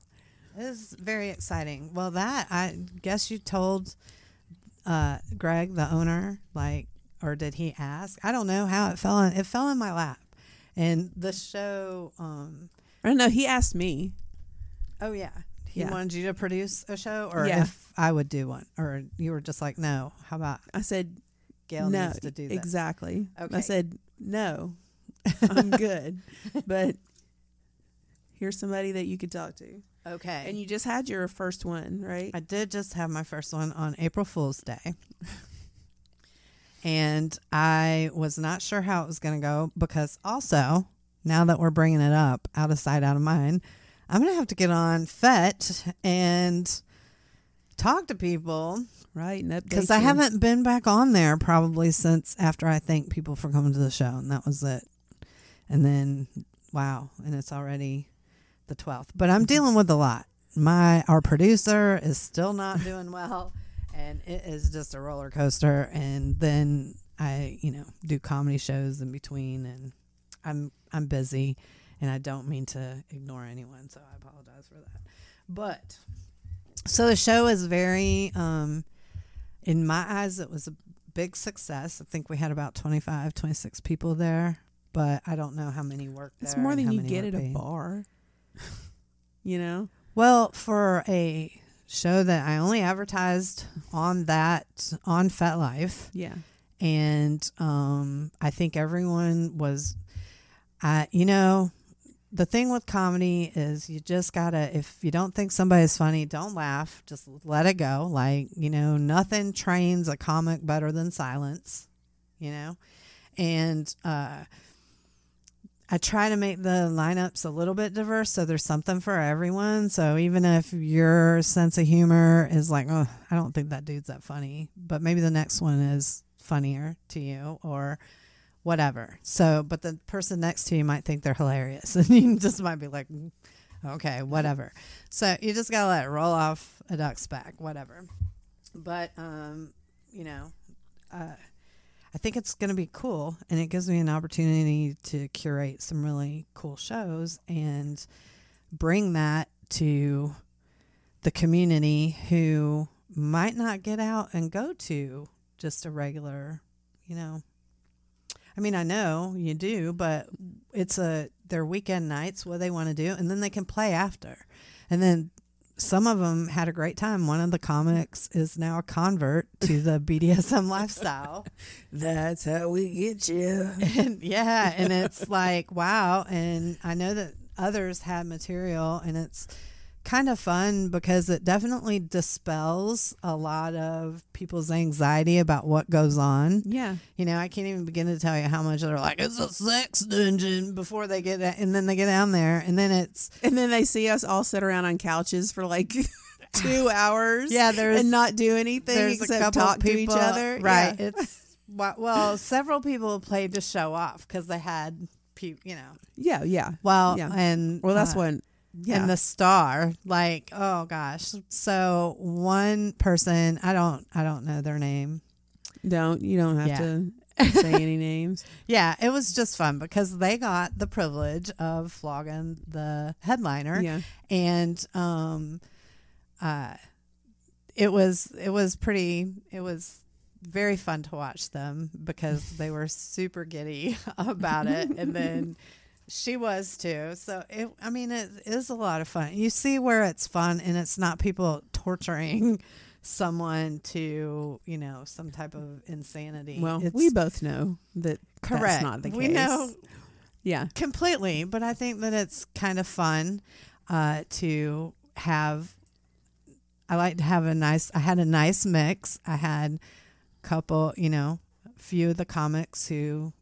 B: It's very exciting. Well, that I guess you told uh, Greg, the owner, like, or did he ask? I don't know how it fell in. It fell in my lap, and the show. Um,
A: I don't know. He asked me.
B: oh yeah, he
A: Yeah.
B: wanted you to produce a show, or
A: Yeah.
B: if I would do one, or you were just like, no. How about
A: I said
B: Gail
A: no.
B: needs to do that?
A: exactly.
B: Okay.
A: I said no. I'm good, but here's somebody that you could talk to.
B: Okay.
A: And you just had your first one, right?
B: I did just have my first one on April Fool's Day. and I was not sure how it was going to go because also, now that we're bringing it up, out of sight, out of mind, I'm going to have to get on FET and talk to people
A: right.
B: Because I haven't been back on there probably since after I thanked people for coming to the show, and that was it. And then, wow, and it's already the 12th. But I'm dealing with a lot. My our producer is still not doing well, and it is just a roller coaster. And then I, you know, do comedy shows in between, and I'm I'm busy, and I don't mean to ignore anyone, so I apologize for that. But so the show is very um in my eyes it was a big success i think we had about 25 26 people there but i don't know how many worked
A: It's more than you get at a bar. You know?
B: well for a show that i only advertised on that on FetLife
A: Yeah.
B: and um i think everyone was uh you know the thing with comedy is you just gotta if you don't think somebody's funny don't laugh just let it go like you know nothing trains a comic better than silence you know and uh I try to make the lineups a little bit diverse so there's something for everyone. So even if your sense of humor is like, oh, I don't think that dude's that funny, but maybe the next one is funnier to you or whatever. So, but the person next to you might think they're hilarious and you just might be like, "Mm, okay, whatever. So you just got to let it roll off a duck's back, whatever. But, um, you know, uh, I think it's going to be cool, and it gives me an opportunity to curate some really cool shows and bring that to the community who might not get out and go to just a regular, you know. I mean, I know you do, but it's a their weekend nights what they want to do, and then they can play after, and then some of them had a great time. One of the comics is now a convert to the BDSM lifestyle.
A: That's how we get you.
B: And yeah, and it's like wow. And I know that others had material, and it's kind of fun because it definitely dispels a lot of people's anxiety about what goes on.
A: Yeah.
B: You know, I can't even begin to tell you how much they're like, it's a sex dungeon before they get, and then they get down there, and then it's
A: And then they see us all sit around on couches for like two hours.
B: Yeah, there's-
A: and not do anything except talk to each other.
B: right?
A: Yeah.
B: It's well, several people played to show off because they had, you know,
A: Yeah, yeah.
B: well,
A: Yeah.
B: and
A: Well, that's
B: uh,
A: what. Yeah.
B: and the star like oh gosh so one person i don't i don't know their name
A: don't you don't have
B: Yeah.
A: to say any names.
B: yeah it was just fun because they got the privilege of flogging the headliner
A: Yeah.
B: and um uh it was it was pretty it was very fun to watch them because they were super giddy about it and then she was too. So it i mean it is a lot of fun. You see where it's fun and it's not people torturing someone to you know some type of insanity.
A: Well,
B: it's
A: we both know that
B: correct.
A: that's not the case.
B: we know
A: Yeah.
B: completely but i think that it's kind of fun uh, to have i like to have a nice i had a nice mix. I had a couple you know a few of the comics who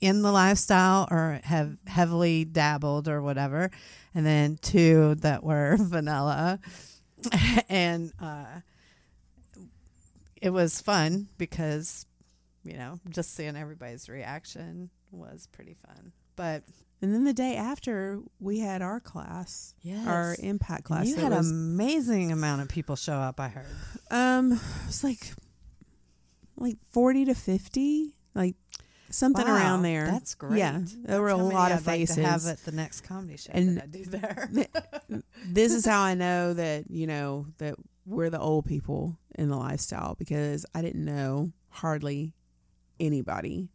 B: in the lifestyle or have heavily dabbled or whatever and then two that were vanilla and uh, it was fun because you know just seeing everybody's reaction was pretty fun But
A: And then the day after, we had our class,
B: yes,
A: our impact class.
B: you had an amazing amount of people show up. I heard.
A: um, it was like like forty to fifty, like something
B: Wow,
A: around there.
B: That's great.
A: Yeah, there were a lot of
B: I'd like
A: faces.
B: to have at the next comedy show
A: And-
B: that I do there.
A: this is how I know that you know that we're the old people in the lifestyle because I didn't know hardly anybody.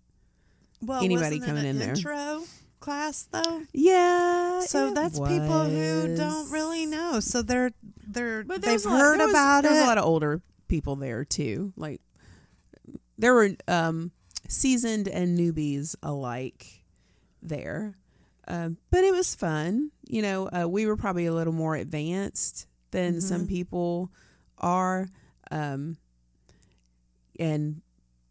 B: well,
A: anybody coming
B: an
A: in there.
B: intro class though.
A: Yeah,
B: So that's people who don't really know. So they're they're
A: but
B: they've
A: was lot-
B: heard
A: was-
B: about
A: there was
B: it.
A: a lot of older people there too. Like there were um, seasoned and newbies alike there, um, but it was fun. You know, uh, we were probably a little more advanced than some
B: Mhm.
A: people are, um, and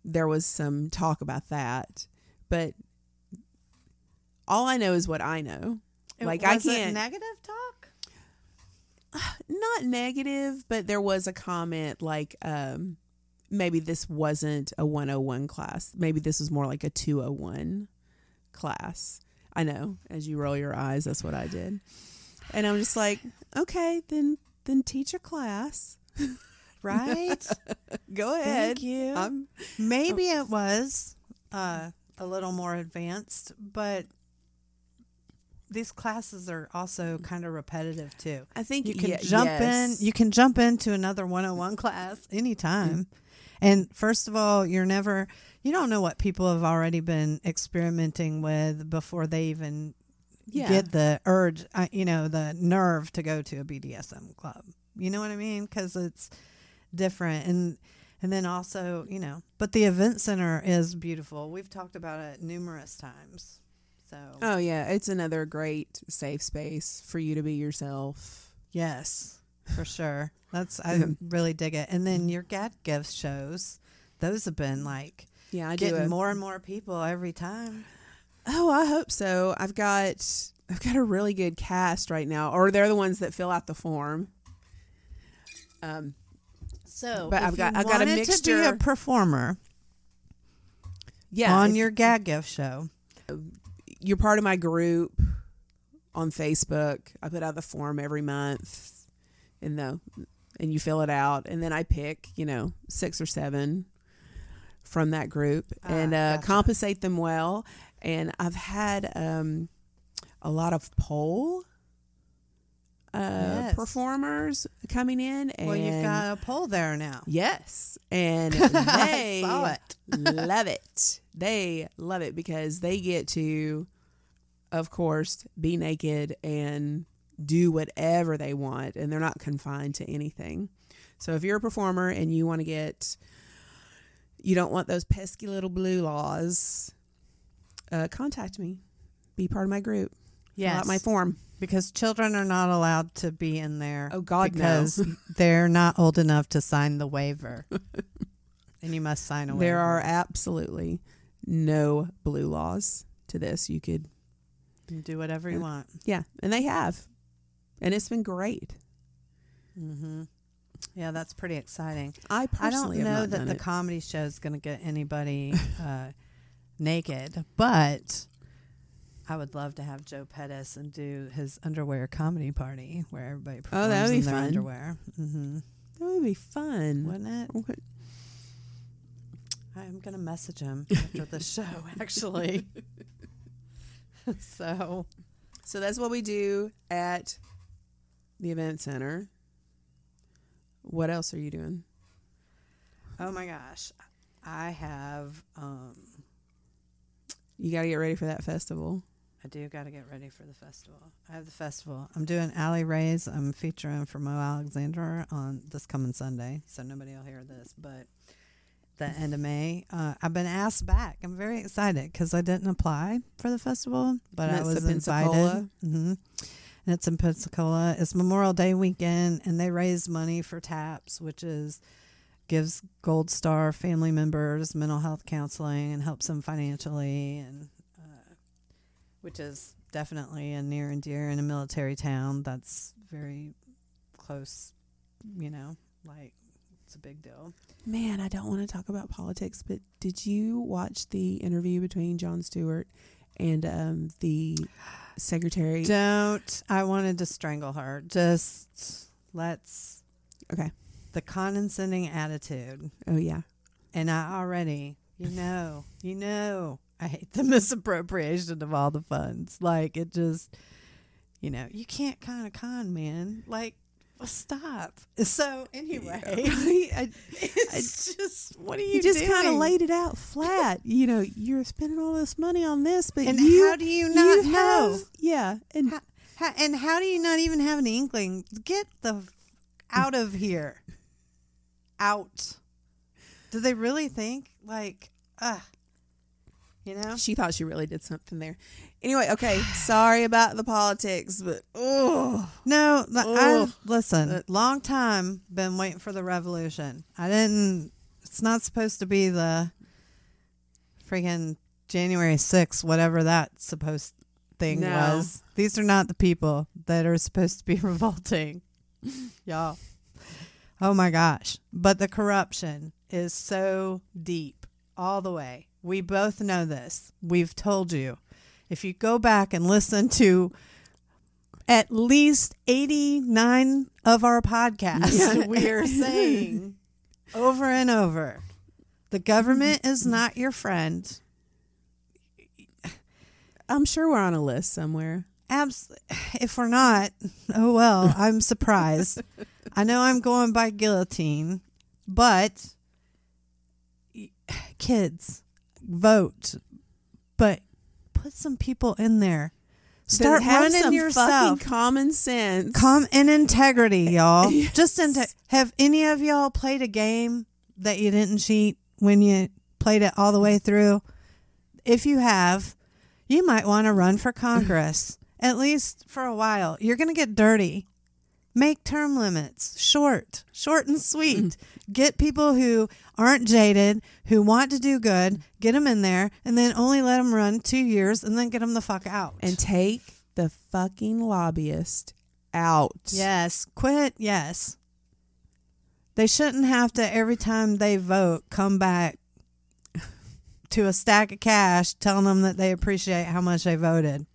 A: there was some talk about that. But all I know is what I know.
B: It-
A: like, I can't-
B: negative talk.
A: not negative, but there was a comment like um maybe this wasn't a 101 class. Maybe this was more like a 201 class. I know, as you roll your eyes, that's what I did. And I'm just like, okay, then then teach a class.
B: Right.
A: Go ahead.
B: Thank you.
A: I'm
B: Maybe it was uh, a little more advanced, but these classes are also kind of repetitive too.
A: I think
B: You can
A: ye-
B: jump
A: yes.
B: in. You can jump into another 101 class anytime. And first of all, you're never. You don't know what people have already been experimenting with before they even
A: yeah.
B: get the urge, uh, you know, the nerve to go to a BDSM club. You know what I mean? Because it's different, and and then also, you know, but the event center is beautiful. We've talked about it numerous times. So
A: Oh yeah, it's another great safe space for you to be yourself.
B: yes, for sure. That's I really dig it. And then your Gag Gift shows, those have been like
A: Yeah, I
B: getting more and more people every time.
A: Oh, I hope so. I've got I've got a really good cast right now, or they're the ones that fill out the form. Um,
B: So,
A: But I've got- I've got a
B: mixture. to be a performer
A: yeah,
B: on your Gag Gift show.
A: you're part of my group on Facebook. I put out the form every month, and the and you fill it out, and then I pick you know six or seven from that group
B: Ah,
A: and uh,
B: gotcha.
A: compensate them well. And I've had um, a lot of pole. Uh,
B: Yes.
A: performers coming in and
B: Well, you've got a poll there now.
A: yes and they
B: it.
A: love it. They love it because they get to, of course, be naked and do whatever they want, and they're not confined to anything. So if you're a performer and you want to get, you don't want those pesky little blue laws, uh, contact me. Be part of my group. Fill out my form.
B: because children are not allowed to be in there.
A: Oh, God, no.
B: because they're not old enough to sign the waiver, and you must sign a waiver.
A: There are absolutely no blue laws to this. You could,
B: do whatever you want.
A: yeah, and they have, and it's been great.
B: hmm Yeah, that's pretty exciting.
A: I
B: I don't know that the
A: it.
B: comedy show is going to get anybody uh, naked, but I would love to have Joe Pettis and do his underwear comedy party where everybody performs
A: Oh, that would be
B: in their
A: fun.
B: underwear. hmm
A: that would be fun.
B: Wouldn't it?
A: Okay.
B: I'm gonna message him after the show, actually. so
A: So that's what we do at the event center. What else are you doing?
B: Oh my gosh. I have um
A: You got to get ready for that festival.
B: I do got to get ready for the festival. I have the festival. I'm doing Alley Rays. I'm featuring for Mo Alexander on this coming Sunday, so nobody will hear this, but the end of May. Uh, I've been asked back. I'm very excited because I didn't apply for the festival, but I was invited.
A: Pensacola?
B: And it's in Pensacola. It's Memorial Day weekend, and they raise money for TAPS, which is gives Gold Star family members mental health counseling and helps them financially, and uh, which is definitely a near and dear in a military town. That's very close, you know, like it's a big deal.
A: Man, I don't want to talk about politics, but did you watch the interview between Jon Stewart and um, the secretary.
B: Don't. I wanted to strangle her. Just let's.
A: Okay.
B: The condescending attitude.
A: Oh yeah.
B: And I already, you know, you know, I hate the misappropriation of all the funds. Like it just, you know, you can't kind of con, man. Like, well, stop. So anyway,
A: I,
B: it's just what are you
A: you just kind of laid it out flat. you know, you're spending all this money on this, but
B: And
A: you,
B: how do you not
A: you
B: know?
A: have- yeah, and
B: How, how, and how do you not even have an inkling? Get the out of here. Out. Do they really think like, uh, you know?
A: she thought she really did something there. Anyway, okay, sorry about the politics, but oh,
B: No, I listen.
A: Uh,
B: long time been waiting for the revolution. I didn't. It's not supposed to be the freaking January sixth, whatever that supposed thing
A: No.
B: was. These are not the people that are supposed to be revolting, y'all. Oh my gosh! But the corruption is so deep all the way. We both know this. We've told you. If you go back and listen to at least 89 of our podcasts,
A: Yeah.
B: we are saying over and over the government is not your friend.
A: I'm sure we're on a list somewhere.
B: Abs- if we're not, oh well, I'm surprised. I know I'm going by guillotine, but kids, vote, but put some people in there. Start
A: have
B: running
A: some
B: yourself.
A: Fucking common sense.
B: Come and integrity, y'all.
A: Yes.
B: Just inte- have any of y'all played a game that you didn't cheat when you played it all the way through? If you have, you might want to run for Congress at least for a while. You're going to get dirty. Make term limits short, short and sweet. Get people who aren't jaded, who want to do good, get them in there, and then only let them run two years and then get them the fuck out.
A: and take the fucking lobbyist out.
B: Yes, quit. Yes. They shouldn't have to every time they vote come back to a stack of cash telling them that they appreciate how much they voted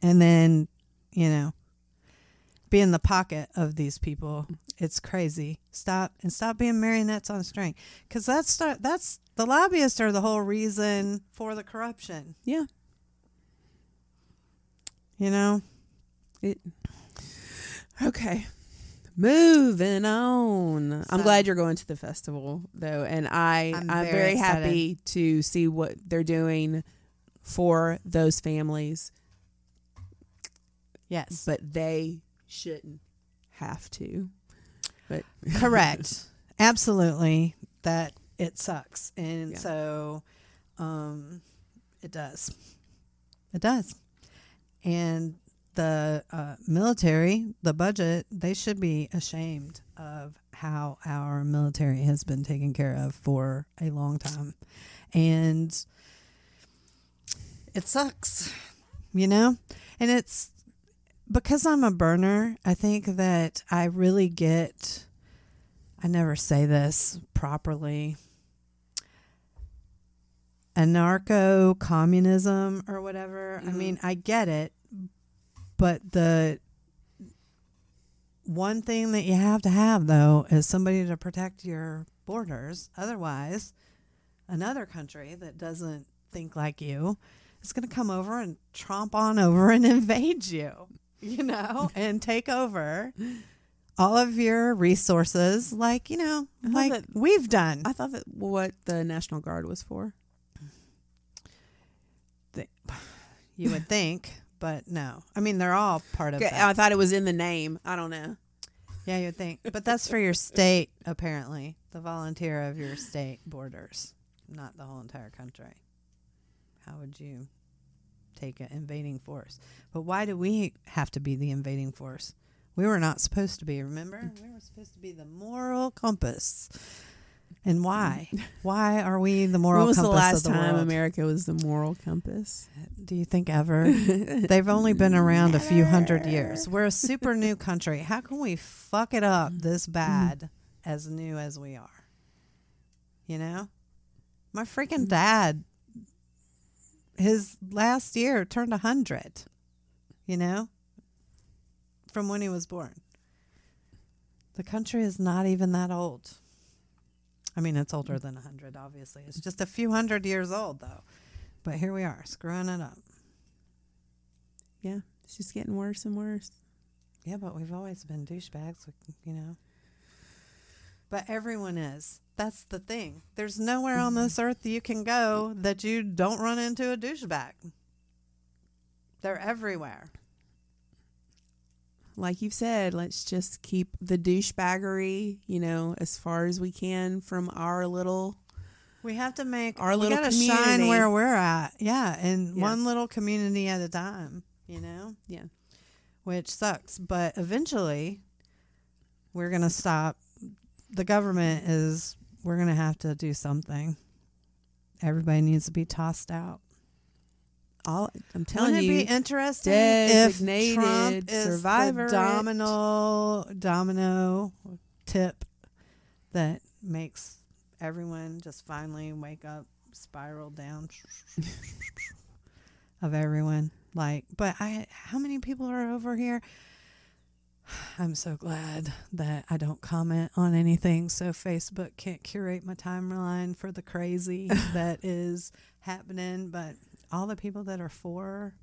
B: and then, you know, be in the pocket of these people. It's crazy. Stop and stop being marionettes on a string cuz that's start, that's the lobbyists are the whole reason for the corruption,
A: Yeah.
B: you know?
A: It. Okay. Moving on. I'm glad you're going to the festival though, and I
B: I'm
A: I'm,
B: very
A: very, happy to see what they're doing for those families,
B: Yes.
A: but they shouldn't have to. But
B: correct. Absolutely. That it sucks. And
A: Yeah.
B: so um it does. It does. And the uh, military the budget they should be ashamed of how our military has been taken care of for a long time. And it sucks you know? And it's because I'm a burner, I think that I really get I never say this properly. Anarcho communism or whatever. I
A: Mhm.
B: mean, I get it, but the one thing that you have to have though is somebody to protect your borders. Otherwise, another country that doesn't think like you is going to come over and tromp on over and invade you, you know, and take over all of your resources, like, you know, like
A: that-
B: we've done.
A: I thought that what the National Guard was for.
B: You would think, but no. I mean, they're all part of.
A: I thought it was in the name. I don't know.
B: Yeah, you'd think. But that's for your state, apparently. The volunteer of your state borders, not the whole entire country. How would you take an invading force? But why do we have to be the invading force? We were not supposed to be, remember? Mm. We were supposed to be the moral compass. And mm. why? Why are we the moral
A: when was
B: compass
A: the last
B: the
A: time
B: world?
A: America was the moral compass?
B: Do you think ever? They've only been around a few hundred years. We're a super new country. How can we fuck it up mm. this bad as new as we are? You know? My freaking dad his last year turned 100, you know, from when he was born. The country is not even that old. I mean, it's older than 100, obviously. It's just a few hundred years old, though. But here we are, screwing it up.
A: Yeah, it's just getting worse and worse.
B: Yeah, but we've always been douchebags, you know. But everyone is. That's the thing. There's nowhere on mm-hmm. this earth you can go that you don't run into a douchebag. They're everywhere.
A: Like you've said, let's just keep the douchebaggery, you know, as far as we can from our little.
B: We have to make
A: Our
B: we
A: little
B: gotta shine
A: community.
B: where we're at. Yeah, and
A: Yeah.
B: one little community at a time. You know.
A: Yeah.
B: which sucks. But eventually, we're going to stop. The government is, we're going to have to do something. Everybody needs to be tossed out.
A: All I'm telling
B: Wouldn't
A: you,
B: it be interesting if Trump is
A: survivor
B: the domino domino tip that makes everyone just finally wake up, spiral down of everyone? Like, but I, how many people are over here? I'm so glad that I don't comment on anything, so Facebook can't curate my timeline for the crazy that is happening. But all the people that are for,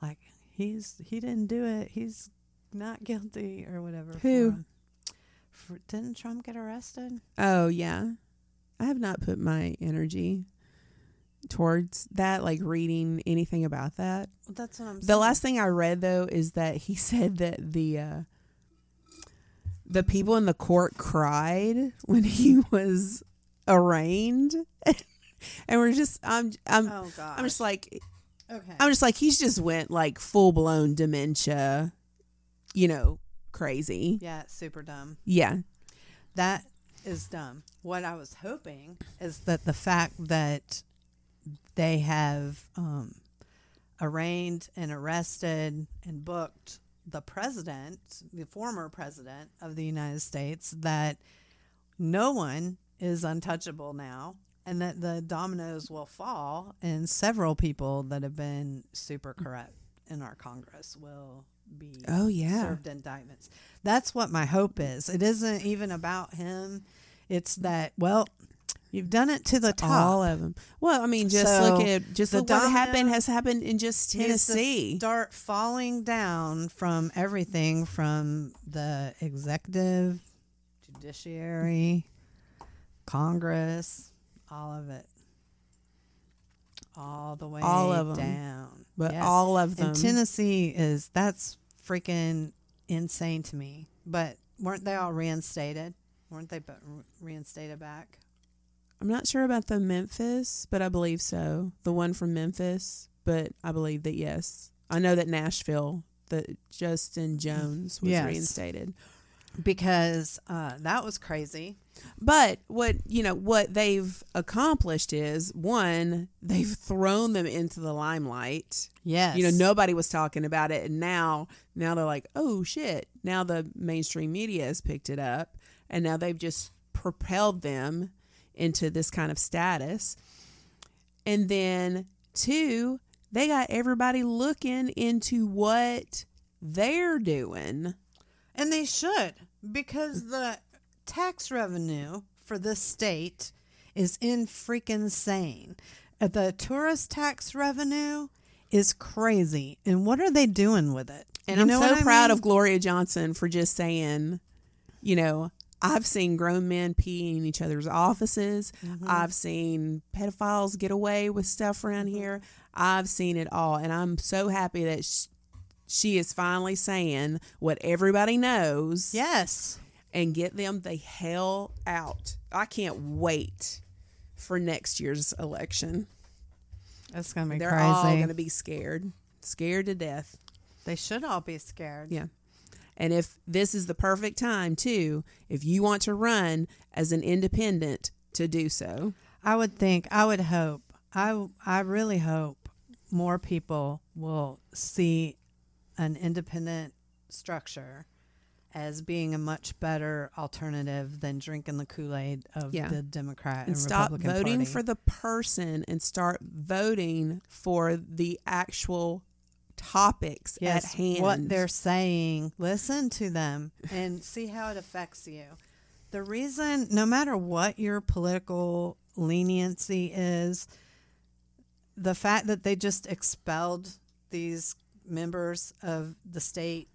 B: like, he's he didn't do it, he's not guilty or whatever.
A: Who?
B: For, didn't Trump get arrested?
A: Oh yeah, I have not put my energy towards that, like reading anything about that.
B: Well, that's what I'm.
A: The
B: saying.
A: last thing I read though is that he said that the uh, the people in the court cried when he was arraigned, and we're just I'm I'm
B: Oh
A: I'm just like
B: okay.
A: I'm just like he's just went like full blown dementia, you know, crazy.
B: yeah, super dumb.
A: Yeah,
B: That is dumb. What I was hoping is that the fact that they have um, arraigned and arrested and booked the president, the former president of the United States, that no one is untouchable now. And that the dominoes will fall, and several people that have been super corrupt in our Congress will be
A: Oh, yeah.
B: served indictments. That's what my hope is. It isn't even about him. It's that well, you've done it to the top.
A: all of them. Well, I mean, just
B: So,
A: look at just look what happened has happened in just Tennessee.
B: start falling down from everything from the executive, judiciary, Congress, all of it. All the way
A: All of 'em.
B: down.
A: But
B: Yes.
A: all of them.
B: And Tennessee is that's freaking insane to me. But weren't they all reinstated? Weren't they reinstated back?
A: I'm not sure about the Memphis, but I believe so. The one from Memphis, but I believe that yes. I know that Nashville, that Justin Jones was
B: Yes.
A: reinstated.
B: Because uh, that was crazy.
A: But what you know what they've accomplished is one, they've thrown them into the limelight.
B: Yes.
A: You know, nobody was talking about it, and now now they're like, oh shit! Now the mainstream media has picked it up, and now they've just propelled them into this kind of status. And then two, they got everybody looking into what they're doing.
B: And they should, because the tax revenue for this state is in freaking insane. Uh, The tourist tax revenue is crazy. And what are they doing with it?
A: And
B: You
A: I'm so proud
B: mean?
A: of Gloria Johnson for just saying, you know, I've seen grown men pee in each other's offices.
B: Mm-hmm.
A: I've seen pedophiles get away with stuff around
B: Mm-hmm.
A: here. I've seen it all. And I'm so happy that sh- she is finally saying what everybody knows
B: Yes.
A: and get them the hell out. I can't wait for next year's election.
B: That's going to be crazy.
A: They're
B: crazy.
A: all going to be scared, scared to death.
B: they should all be scared.
A: Yeah. And if this is the perfect time, too, if you want to run as an independent, to do so.
B: I would think, I would hope, I, I really hope more people will see an independent structure as being a much better alternative than drinking the Kool Aid of
C: Yeah.
B: the Democrat
C: and
B: and,
C: stop
B: Republican
C: voting
B: Party.
C: for the person and start voting for the actual topics
B: yes,
C: at hand.
B: what they're saying. Listen to them and see how it affects you. The reason, no matter what your political leniency is, the fact that they just expelled these members of the state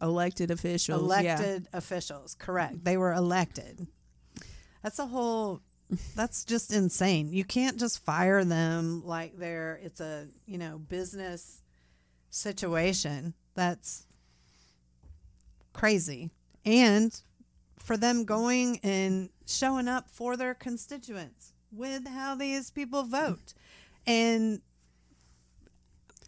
C: elected officials.
B: elected officials. Correct. They were elected. That's a whole that's just insane. You can't just fire them like they're it's a, you know, business situation. That's crazy. And for them going and showing up for their constituents with how these people vote. And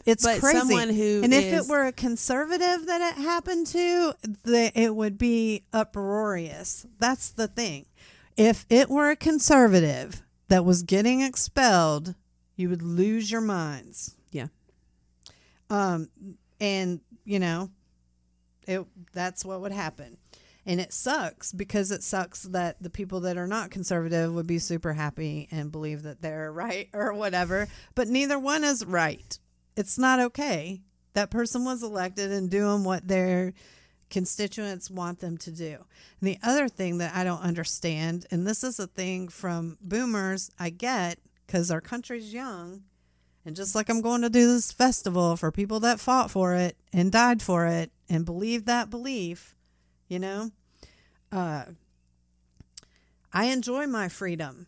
B: it's
C: But
B: crazy.
C: someone who
B: and if it were a conservative that it happened to, the, it would be uproarious. That's the thing. If it were a conservative that was getting expelled, you would lose your minds. Um, and you know, it that's what would happen. And it sucks because it sucks that the people that are not conservative would be super happy and believe that they're right or whatever. But neither one is right. It's not okay. That person was elected and doing what their constituents want them to do. And the other thing that I don't understand, and this is a thing from boomers, I get because our country's young. And just like I'm going to do this festival for people that fought for it and died for it and believe that belief, you know, uh, I enjoy my freedom.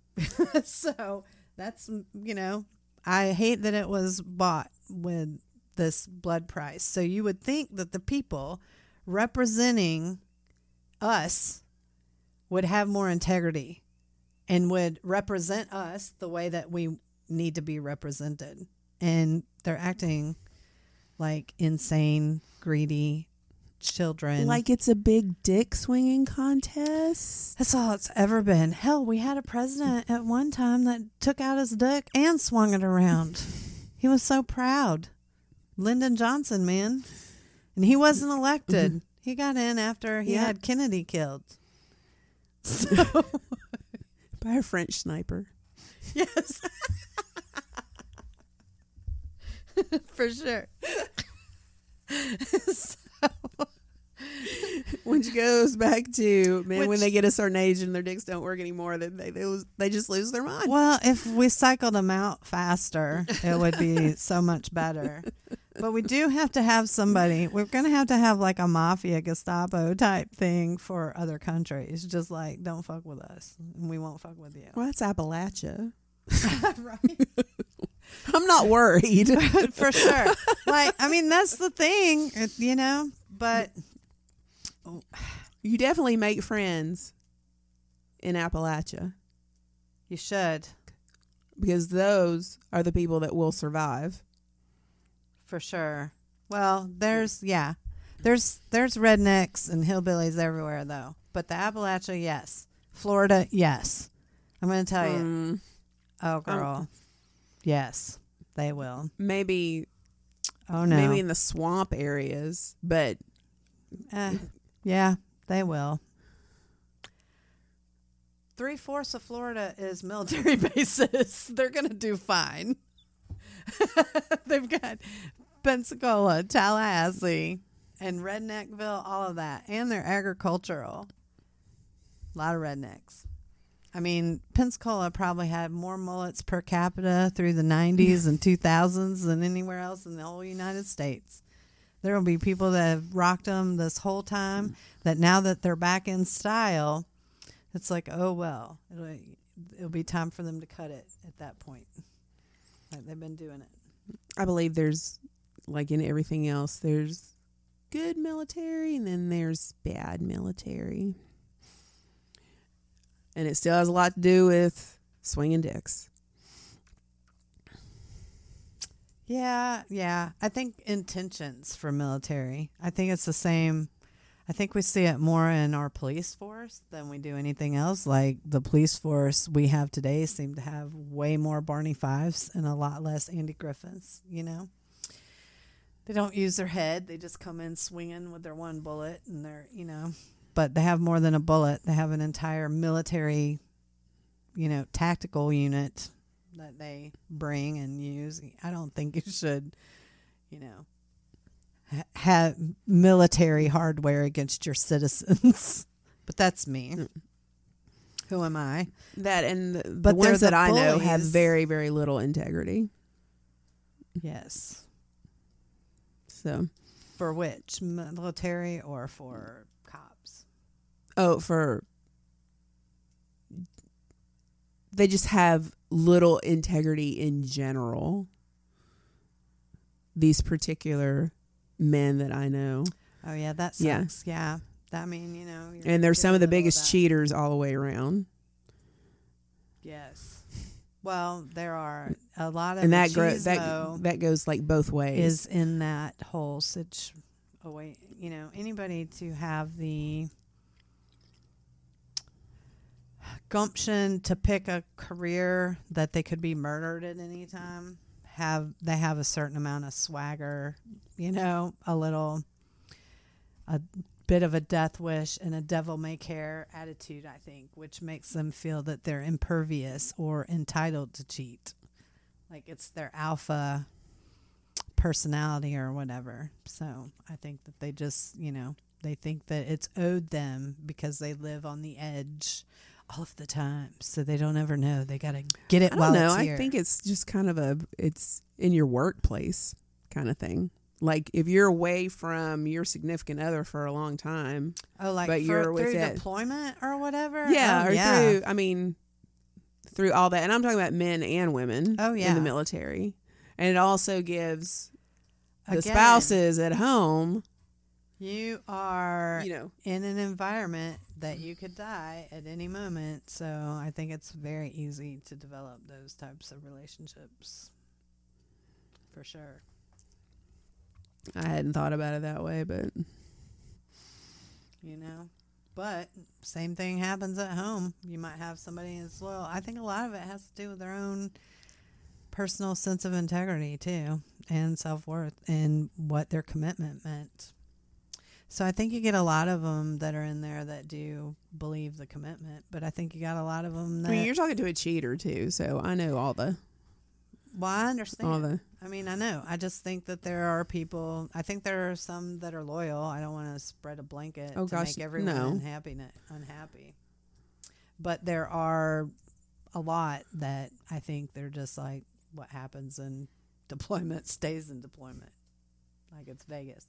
B: so that's, you know, I hate that it was bought with this blood price. So you would think that the people representing us would have more integrity and would represent us the way that we need to be represented. And they're acting like insane, greedy children.
C: like it's a big dick swinging contest.
B: that's all it's ever been. Hell, we had a president at one time that took out his dick and swung it around. He was so proud. Lyndon Johnson, man. And he wasn't elected. Mm-hmm. He got in after he had Kennedy killed.
C: So By a French sniper.
B: Yes. For sure.
C: Which goes back to man, when they get a certain age and their dicks don't work anymore, then they they, lose, they just lose their mind.
B: Well, if we cycled them out faster, it would be so much better. But we do have to have somebody. We're going to have to have like a mafia Gestapo type thing for other countries. Just like, don't fuck with us, and we won't fuck with you.
C: Well, that's Appalachia.
B: right.
C: I'm not worried.
B: for sure. Like, I mean, that's the thing, you know. But
C: you definitely make friends in Appalachia
B: you should,
C: because those are the people that will survive.
B: for sure. Well, there's yeah, there's there's rednecks and hillbillies everywhere though. But the Appalachia, yes. Florida, yes. I'm going to tell you.
C: Hmm.
B: Oh, girl. yes, they will.
C: maybe
B: Oh no.
C: maybe in the swamp areas, but
B: Eh, yeah, they will. Three fourths of Florida is military bases. They're going to do fine. They've got Pensacola, Tallahassee, and Redneckville, all of that. And they're agricultural. A lot of rednecks. I mean, Pensacola probably had more mullets per capita through the 90s and 2000s than anywhere else in the whole United States. There will be people that have rocked them this whole time that now that they're back in style, it's like, oh, well, it'll, it'll be time for them to cut it at that point. Like they've been doing it.
C: I believe there's like in everything else, there's good military and then there's bad military. And it still has a lot to do with swinging dicks.
B: Yeah, yeah. I think intentions for military. I think it's the same. I think we see it more in our police force than we do anything else. Like the police force we have today seem to have way more Barney Fifes and a lot less Andy Griffins, you know? They don't use their head. They just come in swinging with their one bullet, and they're you know. But they have more than a bullet. They have an entire military, you know, tactical unit that they bring and use. I don't think you should, you know, ha- have military hardware against your citizens. but that's me.
A: Mm.
B: Who am I?
A: That and the, the
B: But they're
A: ones that
B: the
A: I know have very, very little integrity.
B: Yes.
A: So,
B: For which military or for?
A: Oh, for they just have little integrity in general. These particular men that I know,
B: Oh yeah, that
A: Yeah.
B: sucks. Yeah. That I mean, you know, you're
A: and they're some of the
B: a
A: biggest
B: that.
A: cheaters all the way around.
B: Yes. Well, there are a lot of
A: and that gro- that that goes like both ways.
B: is in that whole such Oh wait, you know, anybody to have the gumption to pick a career that they could be murdered at any time. Have they have a certain amount of swagger, you know, a little, a bit of a death wish and a devil may care attitude, I think, which makes them feel that they're impervious or entitled to cheat. Like it's their alpha personality or whatever. So I think that they just, you know, they think that it's owed them because they live on the edge all of the time. So they don't ever know. They got to get it
A: I
B: while
A: know.
B: it's
A: I think it's just kind of a it's in your workplace kind of thing. Like if you're away from your significant other for a long time,
B: oh, like
A: but you're with
B: through deployment or whatever.
A: yeah,
B: Oh,
A: or
B: yeah.
A: through I mean through all that, and I'm talking about men and women.
B: Oh, yeah.
A: in the military, and it also gives the
B: Again,
A: spouses at home,
B: You are
A: you know,
B: in an environment that you could die at any moment. So I think it's very easy to develop those types of relationships. For sure.
A: I hadn't thought about it that way, but
B: you know. But same thing happens at home. You might have somebody as well. I think a lot of it has to do with their own personal sense of integrity too, and self worth, and what their commitment meant. So I think you get a lot of them that are in there that do believe the commitment, but I think you got a lot of them that.
A: I mean, you're talking to a cheater too, so I know all the
B: well, I understand.
A: all the
B: I mean, I know. I just think that there are people. I think there are some that are loyal. I don't want to spread a blanket
A: Oh,
B: to
A: gosh,
B: make everyone
A: no.
B: unhappy. Unhappy, but there are a lot that I think they're just like what happens in deployment stays in deployment, like it's Vegas.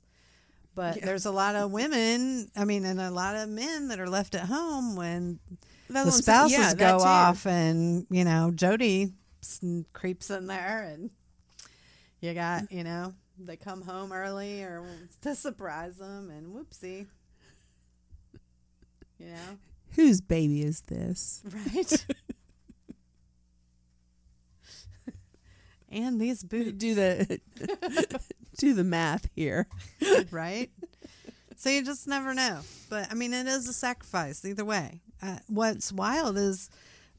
B: But
A: Yeah.
B: there's a lot of women. I mean, and a lot of men that are left at home when
A: That's
B: the
A: what I'm saying.
B: spouses
A: Yeah,
B: go off and you know jody creeps in there and you got you know they come home early or to surprise them and whoopsie you know
A: Whose baby is this?
B: right and these boots
A: Do the do the math here.
B: right? So you just never know. But I mean, it is a sacrifice either way. Uh, what's wild is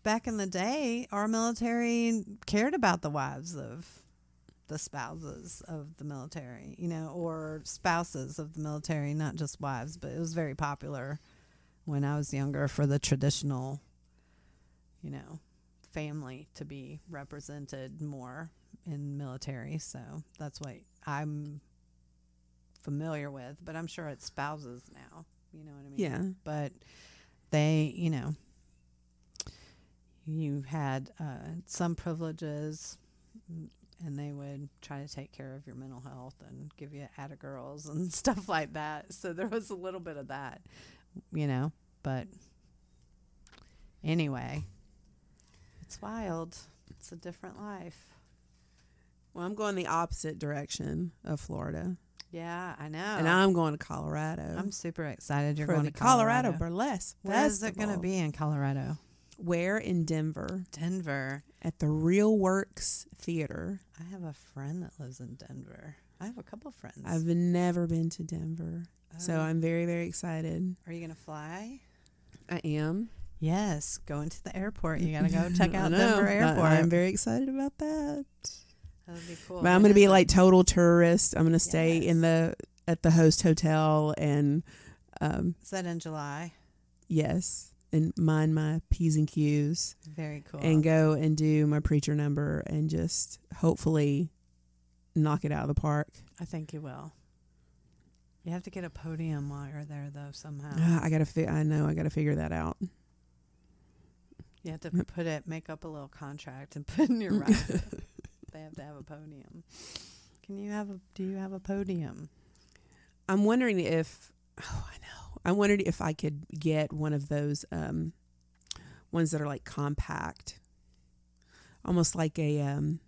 B: back in the day, our military cared about the wives of the spouses of the military, you know, or spouses of the military, not just wives, but it was very popular when I was younger for the traditional, you know, family to be represented more in military. So that's what I'm familiar with, but I'm sure it's spouses now. You know what I mean?
A: Yeah.
B: But they, you know, you had uh, some privileges, and they would try to take care of your mental health and give you girls and stuff like that. So there was a little bit of that, you know. But anyway, it's wild. It's a different life.
A: Well, I'm going the opposite direction of Florida,
B: Yeah, I know.
A: and I'm going to Colorado.
B: I'm super excited you're
A: for
B: going
A: the
B: to
A: Colorado,
B: Colorado.
A: Burlesque
B: Where is it going to be in Colorado?
A: Where in Denver
B: Denver.
A: at the Real Works Theater.
B: I have a friend that lives in Denver. I have a couple friends.
A: I've never been to Denver, so
B: Oh.
A: I'm very very excited.
B: Are you going to fly?
A: I am.
B: Yes, going to the airport. You got to go check out Denver Airport.
A: I'm very excited about that.
B: That would be cool.
A: But I'm going to be like total tourist. I'm going to stay in the at the host hotel and um
B: Is that in July?
A: yes, and mind my p's and q's
B: Very cool.
A: and go and do my preacher number and just hopefully knock it out of the park.
B: I think you will. You have to get a podium while you're there, though. Somehow
A: Ah, I got to fi- I know I got to figure that out.
B: you have to put it, make up a little contract, and put in your right. They have to have a podium. Can you have a? Do you have a podium?
A: I'm wondering if oh, I know. I'm wondering if I could get one of those um ones that are like compact. Almost like a um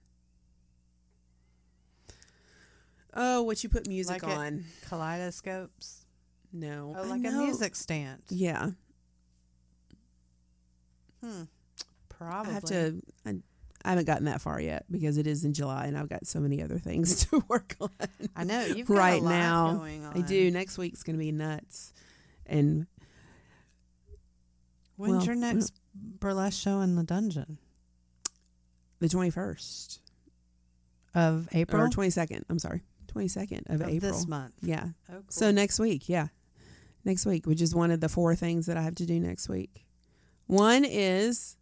A: Oh, what you put music
B: Like
A: on.
B: Kaleidoscopes.
A: no.
B: Oh, like a music stand.
A: Yeah.
B: Hmm. Probably.
A: I have to I, I haven't gotten that far yet because it is in July and I've got so many other things to work on.
B: I know you've got
A: right
B: a lot
A: now.
B: going on.
A: I do. Next week's going to be nuts. And
B: When's
A: Well,
B: your uh, next burlesque show in the dungeon
A: the 21st
B: of April
A: or 22nd, I'm sorry. 22nd of,
B: of
A: April.
B: this month?
A: Yeah.
B: Oh, cool.
A: So next week, yeah. Next week, which is one of the four things that I have to do next week. One is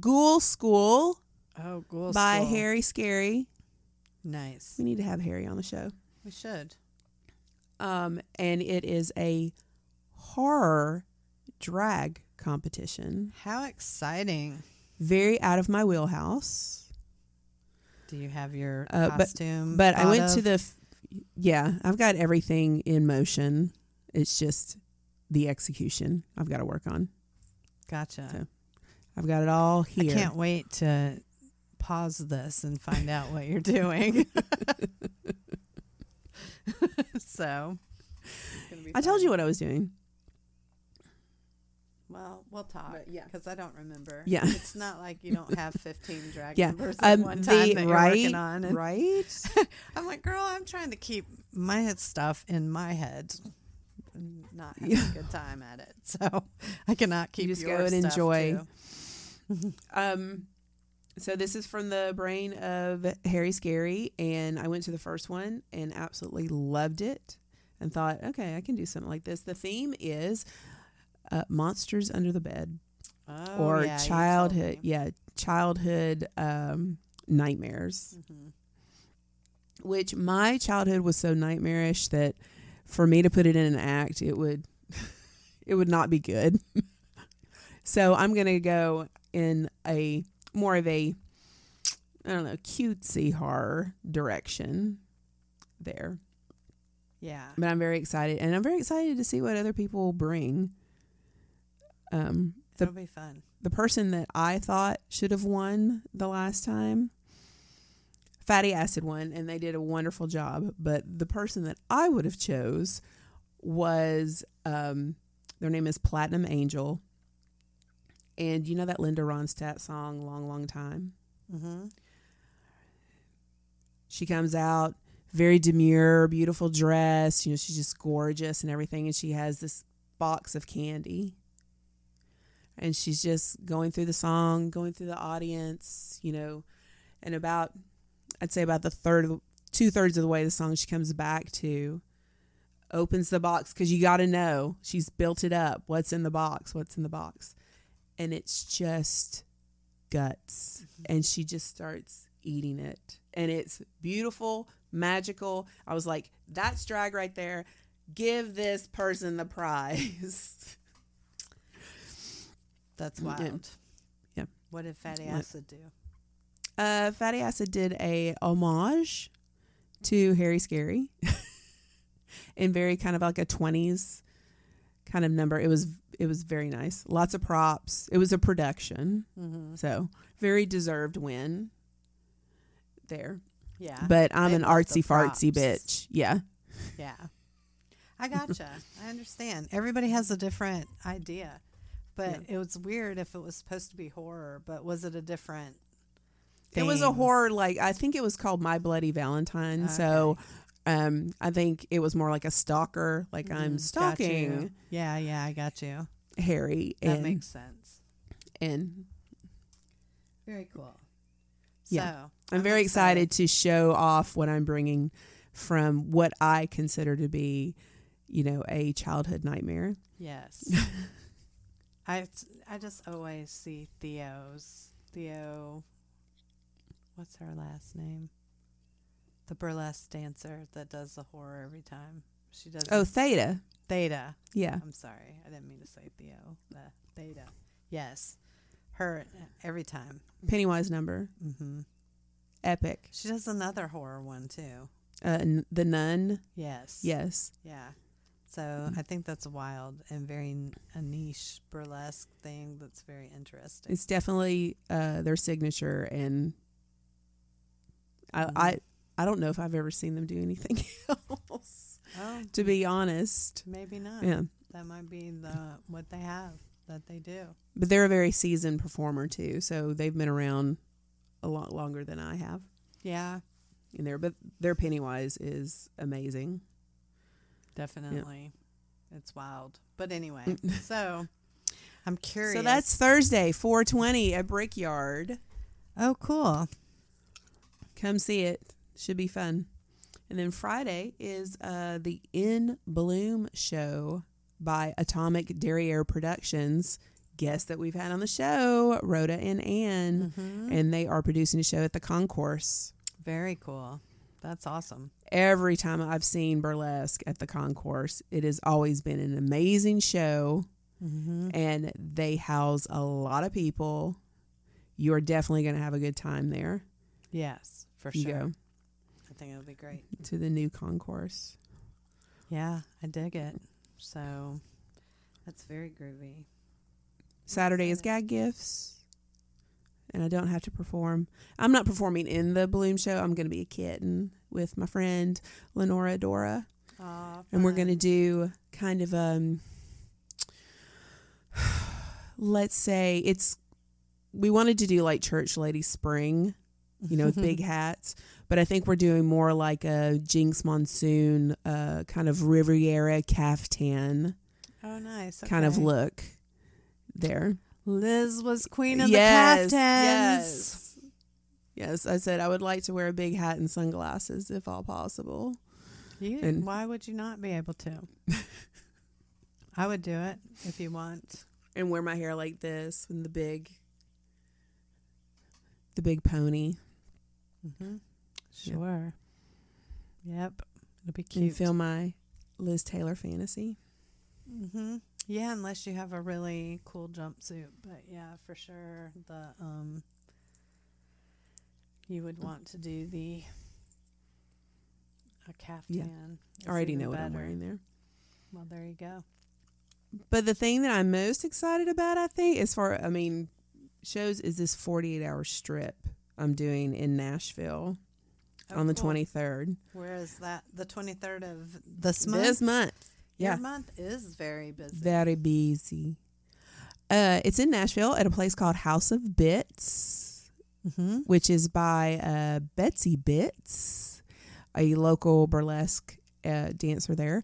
A: Ghoul School
B: oh, Ghoul
A: by
B: School.
A: Harry Scary.
B: Nice.
A: We need to have Harry on the show.
B: We should.
A: Um, and it is a horror drag competition.
B: How exciting!
A: Very out of my wheelhouse.
B: Do you have your
A: Uh, but-
B: costume?
A: But I went
B: of?
A: to the, f- yeah, I've got everything in motion. It's just the execution I've got to work on.
B: Gotcha.
A: So, I've got it all here.
B: I can't wait to pause this and find out what you're doing. so, it's gonna be
A: I told you what I was doing.
B: Well, we'll talk.
A: But, yeah.
B: because I don't remember.
A: Yeah.
B: it's not like you don't have 15 drag
A: Yeah,
B: numbers at
A: um,
B: one time
A: the-
B: that you're
A: right,
B: working on. And
A: right?
B: I'm like, girl, I'm trying to keep my head stuff in my head. and Not have
A: Yeah.
B: a good time at it, so I cannot keep
A: just
B: your
A: go and
B: stuff,
A: enjoy. Um, so this is from the brain of Harry Scary, and I went to the first one and absolutely loved it, and thought, okay, I can do something like this. The theme is uh, monsters under the bed,
B: Oh,
A: or
B: yeah,
A: childhood, yeah, childhood um, nightmares.
B: Mhm.
A: Which my childhood was so nightmarish that for me to put it in an act, it would it would not be good. so I'm gonna go in a more of a I don't know cutesy horror direction there.
B: Yeah.
A: But I'm very excited, and I'm very excited to see what other people bring. Um, the
B: It'll be fun.
A: the person that I thought should have won the last time, Fatty Acid won, and they did a wonderful job. But the person that I would have chose was um, their name is Platinum Angel, and you know that Linda Ronstadt song, "Long Long Time."
B: Mm-hmm.
A: She comes out very demure, beautiful dress. You know, she's just gorgeous and everything. And she has this box of candy. And she's just going through the song, going through the audience, you know, and about, I'd say about the third, of the, two thirds of the way the song she comes back to, opens the box because you got to know she's built it up. What's in the box? What's in the box? And it's just guts. And she just starts eating it. And it's beautiful, magical. I was like, that's drag right there. Give this person the prize.
B: That's
A: Mm, yeah.
B: wild.
A: Yeah.
B: What did Fatty? Acid do?
A: Uh, Fatty Acid did a homage to Harry Scary in very kind of like a 20s kind of number. It was it was very nice. Lots of props. It was a production.
B: Mm-hmm.
A: So, very deserved win there.
B: Yeah.
A: But I'm an artsy fartsy bitch. Yeah.
B: Yeah. I gotcha. I understand. Everybody has a different idea. But it was weird if it was supposed to be horror, but was it a different
A: It was a horror like I think it was called My Bloody Valentine. So um I think it was more like a stalker, like I'm
B: Mhm, got you.
A: stalking
B: Yeah, yeah, I got you.
A: Harry
B: That
A: and
B: makes sense.
A: and
B: Very cool.
A: Yeah.
B: So
A: I'm very excited to show off what I'm bringing from what I consider to be, you know, a childhood nightmare.
B: Yes. I I just always see Theo's Theo. What's her last name? The burlesque dancer that does the horror every time. She does.
A: Oh, Theta.
B: Theta.
A: Yeah.
B: I'm sorry, I didn't mean to say Theo. The Theta. Yes, her every time.
A: Pennywise number.
B: Mm-hmm.
A: Epic.
B: She does another horror one too.
A: Uh, n- the Nun.
B: Yes.
A: Yes.
B: Yeah. So I think that's wild and very n- a niche burlesque thing that's very interesting.
A: It's definitely uh, their signature, and I,
B: Mhm.
A: I I don't know if I've ever seen them do anything else.
B: oh,
A: To be honest,
B: maybe not.
A: yeah.
B: That might be the what they have that they do.
A: But they're a very seasoned performer too, so they've been around a lot longer than I have
B: Yeah,
A: in there. But their Pennywise is amazing.
B: definitely. It's wild. But anyway, mm. so I'm curious.
A: So that's Thursday, 420 at Brickyard.
B: oh cool.
A: Come see it. Should be fun. And then Friday is uh, the In Bloom show by Atomic Derriere Productions. Guests that we've had on the show, Rhoda and Ann,
B: Mhm.
A: and they are producing a show at the Concourse.
B: Very cool. That's awesome.
A: Every time I've seen burlesque at the Concourse, it has always been an amazing show,
B: Mm-hmm.
A: and they house a lot of people. You are definitely going to have a good time there.
B: Yes, for
A: You
B: sure.
A: go
B: think it'll be great.
A: to the new concourse.
B: Yeah, I dig it. So that's very groovy.
A: Saturday is gag gifts, and I don't have to perform. I'm not performing in the balloon show. I'm going to be a kitten with my friend Lenora Dora,
B: Aw,
A: and we're going to do kind of um, let's say it's we wanted to do like church lady spring, you know, with big hats. But I think we're doing more like a Jinkx Monsoon, uh, kind of Riviera caftan
B: Oh, nice.
A: kind of look there.
B: Liz was queen of
A: yes,
B: the caftans.
A: yes, yes. I said I would like to wear a big hat and sunglasses if all possible.
B: You,
A: And-
B: why would you not be able to? I would do it if you want.
A: and wear my hair like this and the big the big pony
B: Mm-hmm. Sure. Yep. It'll be cute.
A: and
B: cute.
A: feel my Liz Taylor fantasy.
B: Mm-hmm. Yeah, unless you have a really cool jumpsuit. But yeah, for sure, the um, you would want to do the a caftan. Yeah.
A: I already know
B: even
A: what I'm wearing there.
B: Well, there you go.
A: But the thing that I'm most excited about, I think, as far I mean, shows is this 48 hour strip I'm doing in Nashville
B: Oh,
A: on the
B: cool.
A: 23rd
B: Where is that? The twenty third of this month.
A: this month.
B: Your
A: Yeah,
B: month is very busy.
A: very busy. Uh, it's in Nashville at a place called House of Bits.
B: mm-hmm.
A: which is by uh, Betsy Bits, a local burlesque uh, dancer there.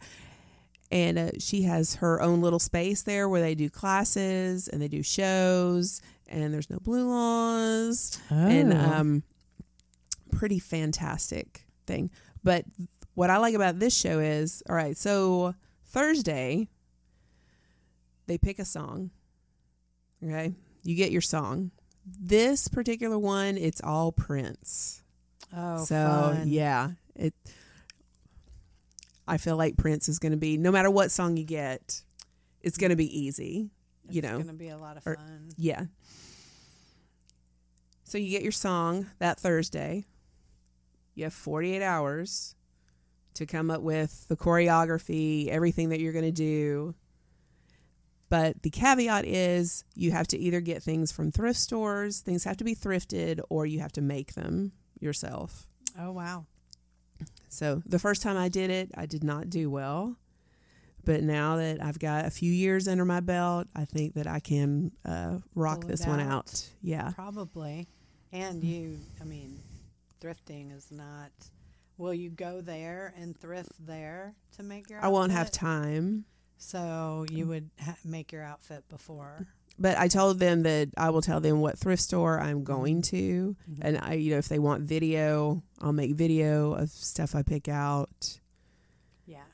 A: And uh, she has her own little space there where they do classes and they do shows, and there's no blue laws, and
B: Oh.
A: um, pretty fantastic thing. But what I like about this show is, all right, so Thursday they pick a song. Okay, you get your song. This particular one, it's all Prince.
B: oh,
A: so
B: fun.
A: yeah, it. I feel like Prince is going to be no matter what song you get, it's going to be easy.
B: it's
A: you know, It's
B: going to be a lot of
A: or-
B: fun.
A: yeah. So you get your song that Thursday. You have 48 hours to come up with the choreography, everything that you're going to do. But the caveat is you have to either get things from thrift stores, things have to be thrifted, or you have to make them yourself.
B: Oh wow.
A: So the first time I did it, I did not do well. But now that I've got a few years under my belt, I think that I can uh, rock
B: Pull
A: this one
B: out.
A: out. Yeah.
B: Probably. And you, I mean, thrifting is not. Will you go there and thrift there to make your?
A: I won't have time.
B: So you would ha- make your outfit before.
A: but I told them that I will tell them what thrift store I'm going to,
B: Mhm.
A: and I, you know, if they want video, I'll make video of stuff I pick out.
B: Yeah.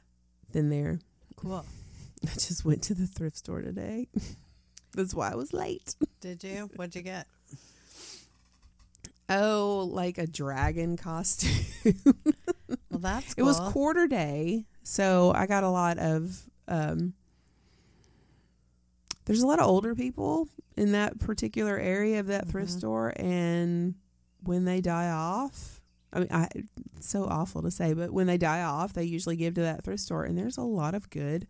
A: Then there,
B: Cool.
A: I just went to the thrift store today. That's why I was late.
B: Did you? What'd you get?
A: Oh, like a dragon costume.
B: Well, that's
A: It was quarter day, so I got a lot of. Um, there's a lot of older people in that particular area of that thrift
B: Mhm.
A: store, and when they die off, I mean, I, it's so awful to say, but when they die off, they usually give to that thrift store, and there's a lot of good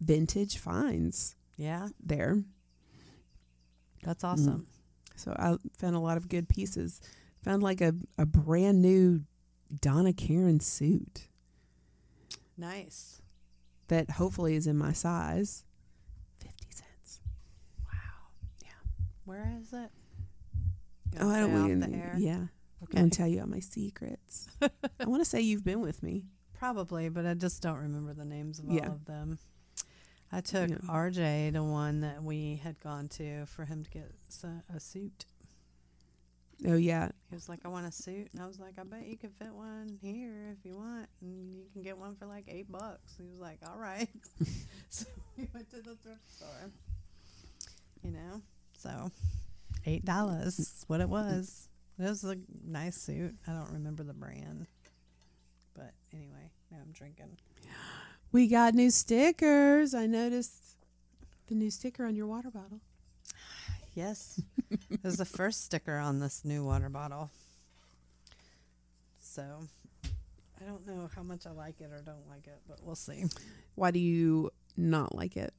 A: vintage finds
B: Yeah,
A: there.
B: that's awesome.
A: So I found a lot of good pieces. Found like a, a brand new Donna Karan suit.
B: Nice.
A: that hopefully is in my size. 50 cents. Wow. Yeah.
B: Where is it?
A: Oh, I don't want
B: the air?
A: Yeah.
B: Okay.
A: want to tell you all my secrets. I want to say you've been with me.
B: Probably, but I just don't remember the names of
A: Yeah.
B: all of them. I took
A: Yeah.
B: RJ to one that we had gone to for him to get a suit.
A: Oh, yeah.
B: He was like, I want a suit. And I was like, I bet you can fit one here if you want. And you can get one for like eight bucks. He was like, all right. so we went to the thrift store. You know? So eight dollars is what it was. It was a nice suit. I don't remember the brand. But anyway, now I'm drinking.
A: We got new stickers. I noticed the new sticker on your water bottle.
B: Yes. it was the first sticker on this new water bottle. So I don't know how much I like it or don't like it, but we'll see.
A: Why do you not like it?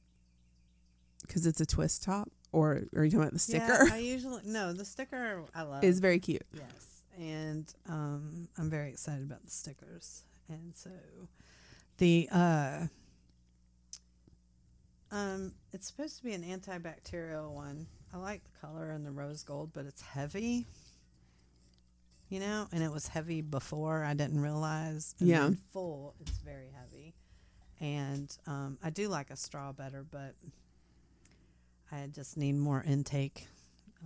A: Because it's a twist top? Or are you talking about the sticker?
B: Yeah, I usually no, the sticker I love.
A: is very cute.
B: yes. And um I'm very excited about the stickers. And so the uh um it's supposed to be an antibacterial one. I like the color and the rose gold, but it's heavy. You know, and it was heavy before. I didn't realize. And
A: Yeah.
B: full, it's very heavy. And um, I do like a straw better, but I just need more intake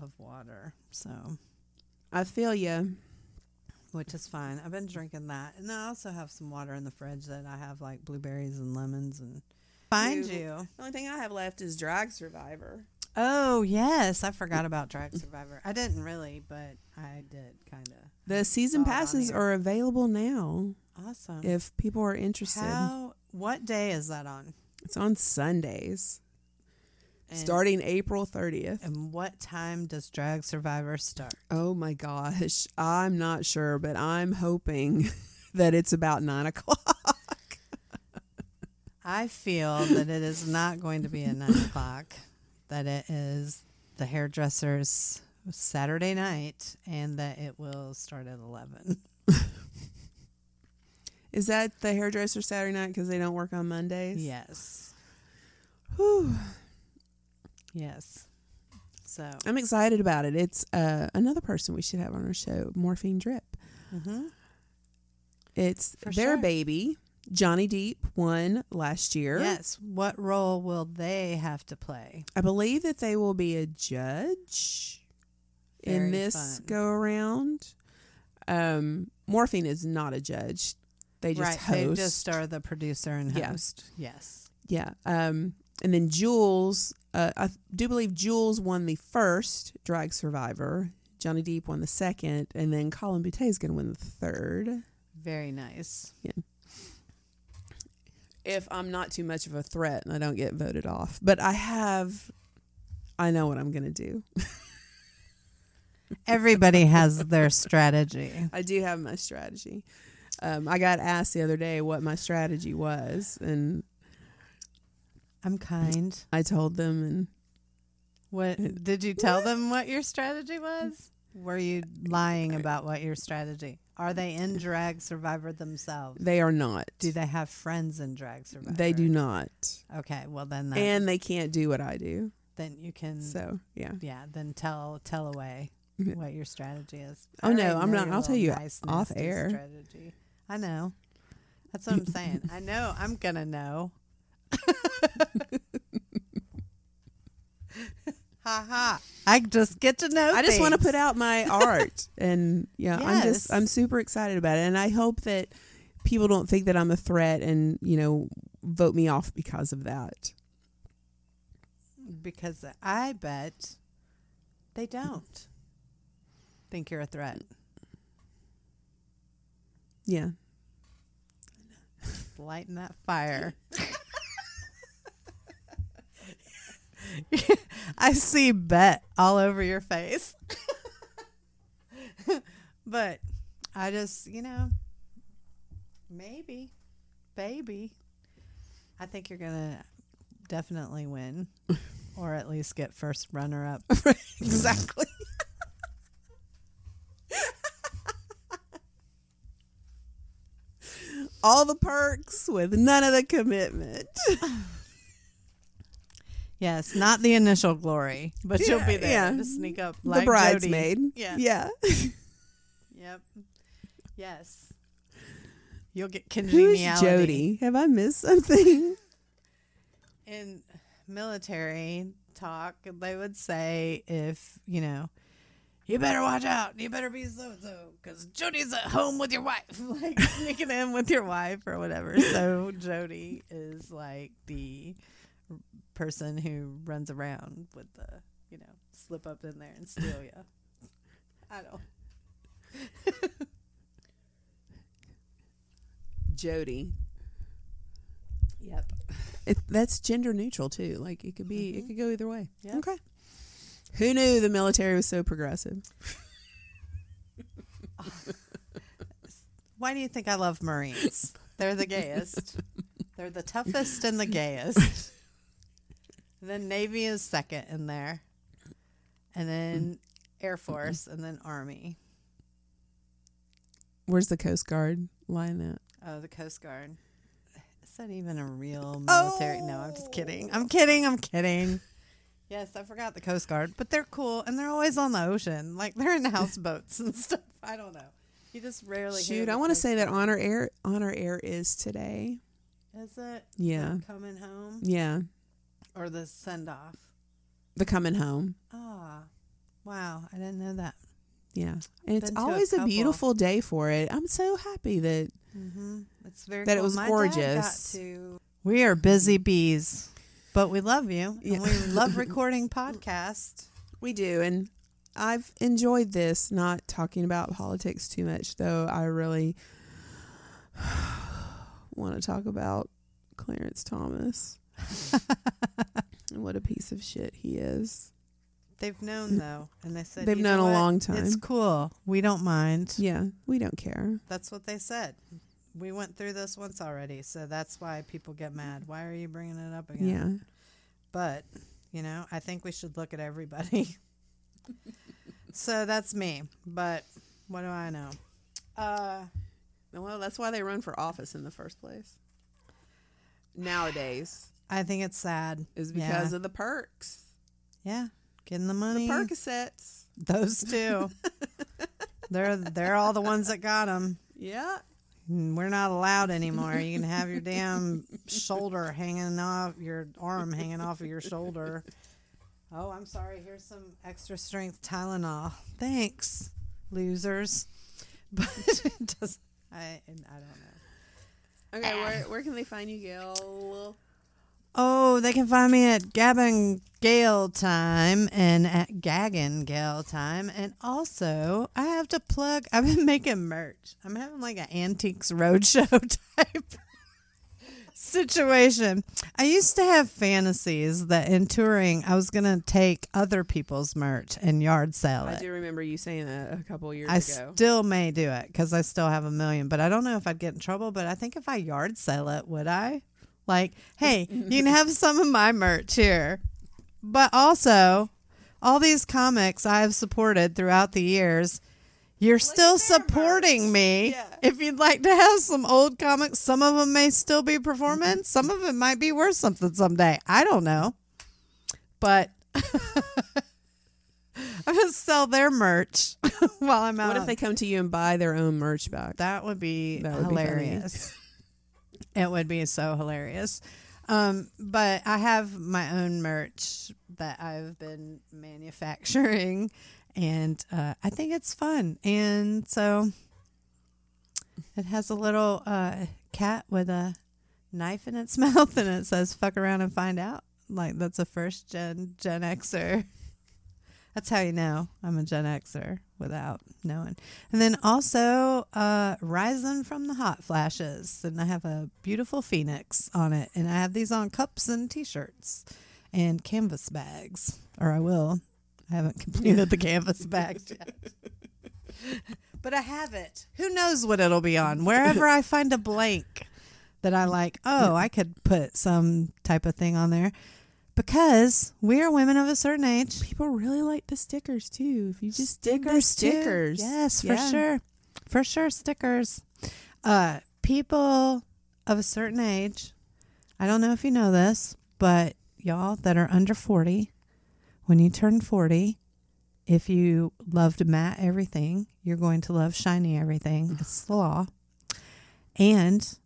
B: of water. So,
A: I feel you.
B: Which is fine. I've been drinking that, and I also have some water in the fridge that I have like blueberries and lemons and. Find
A: You-
B: you.
A: The only thing I have left is Drag Survivor.
B: Oh yes, I forgot about Drag Survivor. I didn't really, but I did kind of.
A: The season
B: saw it on
A: passes are available now
B: Awesome.
A: if people are interested.
B: How? What day is that on?
A: It's on Sundays,
B: And,
A: starting April 30th.
B: And what time does Drag Survivor start?
A: Oh my gosh. I'm not sure, but I'm hoping that it's about nine o'clock.
B: I feel that it is not going to be at nine o'clock. That it is the hairdresser's Saturday night, and that it will start at eleven.
A: Is that the hairdresser Saturday night because they don't work on Mondays?
B: Yes.
A: Whew.
B: Yes. So.
A: I'm excited about it. It's uh, another person we should have on our show, Morphine Drip.
B: hmm
A: It's
B: For
A: their
B: sure.
A: baby. Johnny Deep won last year.
B: Yes. What role will they have to play?
A: I believe that they will be a judge in this
B: fun.
A: go around. Um, Morphine is not a judge. They just
B: right.
A: host.
B: They just are the producer and
A: Yeah.
B: host. Yes.
A: Yeah. Um, and then Jules, uh, I do believe Jules won the first Drag Survivor. Johnny Deep won the second, and then Colin Boutte is going to win the third.
B: Very nice.
A: If I'm not too much of a threat and I don't get voted off, but I have, I know what I'm going to do.
B: Everybody has their strategy.
A: I do have my strategy. Um, I got asked the other day what my strategy was, and
B: I'm kind.
A: I told them, and
B: What did you tell them what your strategy was? Were you lying about what your strategy? Are they in drag survivor themselves?
A: they are not.
B: Do they have friends in drag survivor?
A: They do not,
B: Okay, well then that,
A: and they can't do what I do.
B: then you can
A: So yeah.
B: yeah, then tell tell away what your strategy is.
A: Oh, no, I'm not- I'll tell you
B: nice,
A: off air.
B: Strategy. I know. That's what I'm saying. I know. I'm gonna know. Ha ha. I just get to know.
A: I just want to put out my art, and yeah, I'm just I'm super excited about it, and I hope that people don't think that I'm a threat and you know vote me off because of that.
B: because I bet they don't think you're a threat.
A: Yeah,
B: Lighten that fire. I see bet all over your face. but I just, you know, maybe, baby. I think you're going to definitely win or at least get first runner up.
A: exactly. All the perks with none of the commitment.
B: Yes, not the initial glory, but you'll be
A: Yeah,
B: there
A: yeah.
B: to sneak up
A: the
B: like Jody. Yeah.
A: Yeah.
B: Yep. Yes. You'll get congeniality. Who's.
A: Jody? Have I missed something?
B: In military talk, they would say if, you know, you better watch out. You better be so so because Jody's at home with your wife, like sneaking in with your wife or whatever. So Jody is like the person who runs around with the, you know, slip up in there and steal you. I don't.
A: Jody.
B: Yep.
A: It, that's gender neutral too. Like it could be, it mm-hmm. could go either way.
B: Yep.
A: Okay. Who knew the military was so progressive?
B: Why do you think I love Marines? They're the gayest. They're the toughest and the gayest. Then Navy is second in there. And then mm. Air Force and then Army.
A: Where's the Coast Guard line at?
B: Oh, the Coast Guard. Is that even a real military? No, I'm just oh! kidding. I'm kidding. I'm kidding. Yes, I forgot the Coast Guard, but they're cool and they're always on the ocean. Like they're in houseboats and stuff. I don't know. You just rarely
A: Shoot, I want to say that honor air honor air is today.
B: Is it?
A: Yeah.
B: The coming home
A: Yeah,
B: or the send off?
A: the coming home.
B: Ah, wow! I didn't know that.
A: Yeah, and it's
B: to a
A: always a, beautiful day for it. I'm so happy that
B: Mm-hmm. It's very
A: That it was
B: My
A: gorgeous.
B: We are busy bees, but we love you.
A: Yeah.
B: And we love recording podcasts.
A: we do, and I've enjoyed this. Not talking about politics too much, though. I really want to talk about Clarence Thomas. what a piece of shit he is.
B: They've known though, and they said
A: They've
B: "You
A: known
B: know
A: a
B: what?
A: long time.
B: It's cool. We don't mind.
A: Yeah, we don't care.
B: That's what they said. We went through this once already, so that's why people get mad. Why are you bringing it up again?
A: Yeah.
B: But, you know, I think we should look at everybody. so that's me. But what do I know? Uh,
A: Well, that's why they run for office in the first place. Nowadays
B: I think it's sad.
A: is
B: Yeah.
A: because of the perks,
B: Yeah, getting the money.
A: the Percocets.
B: Those two. they're they're all the ones that got them.
A: Yeah,
B: We're not allowed anymore. You can have your damn shoulder hanging off, your arm hanging off of your shoulder. Oh, I'm sorry. Here's some extra strength Tylenol. Thanks, losers. But it does. I I don't know.
A: Okay, ah. where where can they find you, Gail?
B: Oh, they can find me at Gabbin Gail Time and at Gaggin Gale Time. And also, I have to plug, I've been making merch. I'm having like an Antiques Roadshow type situation. I used to have fantasies that in touring, I was going to take other people's merch and yard sell it.
A: I do remember you saying that a couple years
B: I
A: ago.
B: I still may do it because I still have a million, but I don't know if I'd get in trouble. But I think if I yard sell it, would I? Like, hey, you can have some of my merch here. But also, all these comics I have supported throughout the years, you're still supporting me.
A: Yeah.
B: If you'd like to have some old comics, some of them may still be performing. Some of it might be worth something someday. I don't know. But I'm going to sell their merch while I'm out.
A: what if they come to you and buy their own merch back?
B: That would be
A: That would be
B: hilarious. It would be so hilarious. Um, but I have my own merch that I've been manufacturing, and uh, I think it's fun. And so it has a little uh, cat with a knife in its mouth, and it says "fuck around and find out." Like that's a first gen Gen Xer. That's how you know I'm a Gen Xer without knowing. And then also uh, Rising from the Hot Flashes. And I have a beautiful phoenix on it. And I have these on cups and t shirts and canvas bags. Or I will. I haven't completed the canvas bags yet. but I have it. Who knows what it'll be on? Wherever I find a blank that I like, oh, I could put some type of thing on there because we are women of a certain age.
A: People really like the stickers too. If you just dig the
B: too.
A: stickers,
B: Yes, for
A: Yeah.
B: sure. For sure, stickers. Uh, people of a certain age, I don't know if you know this, but y'all that are under 40, when you turn 40, if you loved matte everything, you're going to love shiny everything. It's the law. And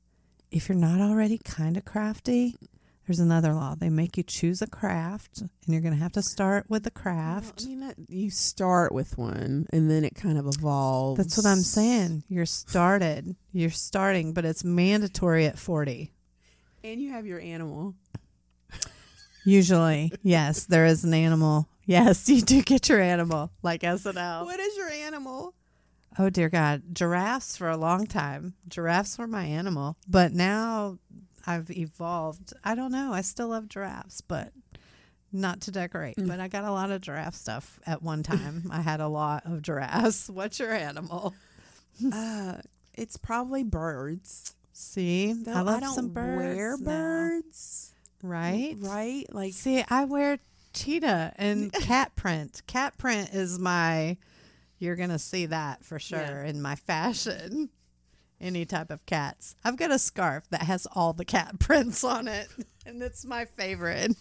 B: if you're not already kind of crafty, there's another law. They make you choose a craft, and you're going to have to start with the craft.
A: Well, I mean, you start with one, and then it kind of evolves.
B: That's what I'm saying. You're started. You're starting, but it's mandatory at 40.
A: And you have your animal.
B: Usually, yes, there is an animal. Yes, you do get your animal, like SNL.
A: What is your animal?
B: Oh dear God, giraffes for a long time. Giraffes were my animal, but now I've evolved. I don't know. I still love giraffes, but not to decorate. But I got a lot of giraffe stuff at one time. I had a lot of giraffes. What's your animal?
A: Uh, it's probably birds.
B: See,
A: Though
B: I love
A: don't
B: some birds.
A: wear
B: now.
A: birds,
B: right?
A: Right? Like
B: See, I wear cheetah and cat print. Cat print is my. You're gonna see that for sure
A: Yeah.
B: in my fashion. Any type of cats. I've got a scarf that has all the cat prints on it, and it's my favorite.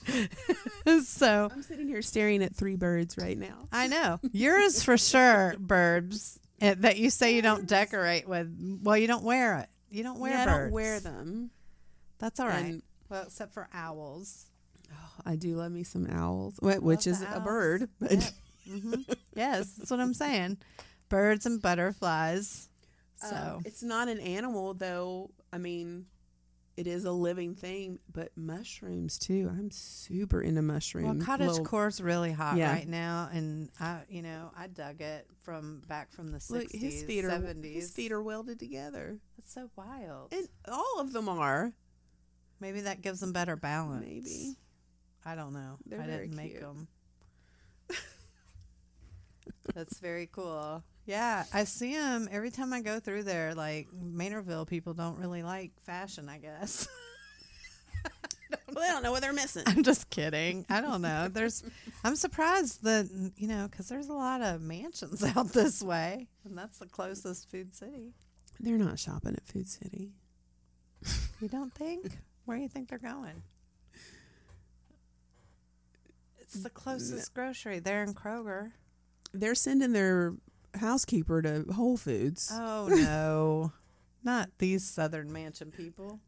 B: so
A: I'm sitting here staring at three birds right now.
B: I know yours for sure. Birds eh, that you say you don't decorate with. Well, you don't wear it. You don't wear
A: yeah, I don't wear them.
B: That's all right.
A: And-
B: well, except for owls.
A: I do love me some owls, wh- which is a bird. But
B: Yep. hmm Yes, that's what I'm saying. Birds and butterflies. So
A: Um, it's not an animal, though. I mean, it is a living thing. But mushrooms too. I'm super into mushrooms.
B: well, cottage core's really hot
A: Yeah.
B: right now, and I, you know, I dug it from back from the
A: Look,
B: sixties,
A: his feet are
B: seventies.
A: his feet are welded together,
B: That's so wild.
A: and all of them are.
B: Maybe that gives them better balance.
A: Maybe
B: I don't know.
A: They're
B: I didn't make
A: cute.
B: them. That's very cool. Yeah, I see them every time I go through there. Like Maynardville people don't really like fashion, I guess.
A: Well, they don't know what they're missing.
B: I'm just kidding. I don't know. There's, I'm surprised that you know, because there's a lot of mansions out this way, and that's the closest food city.
A: They're not shopping at Food City.
B: You don't think? Where do you think they're going? It's the closest grocery. They're in Kroger.
A: They're sending their housekeeper to Whole Foods.
B: Oh no, not these Southern Mansion people.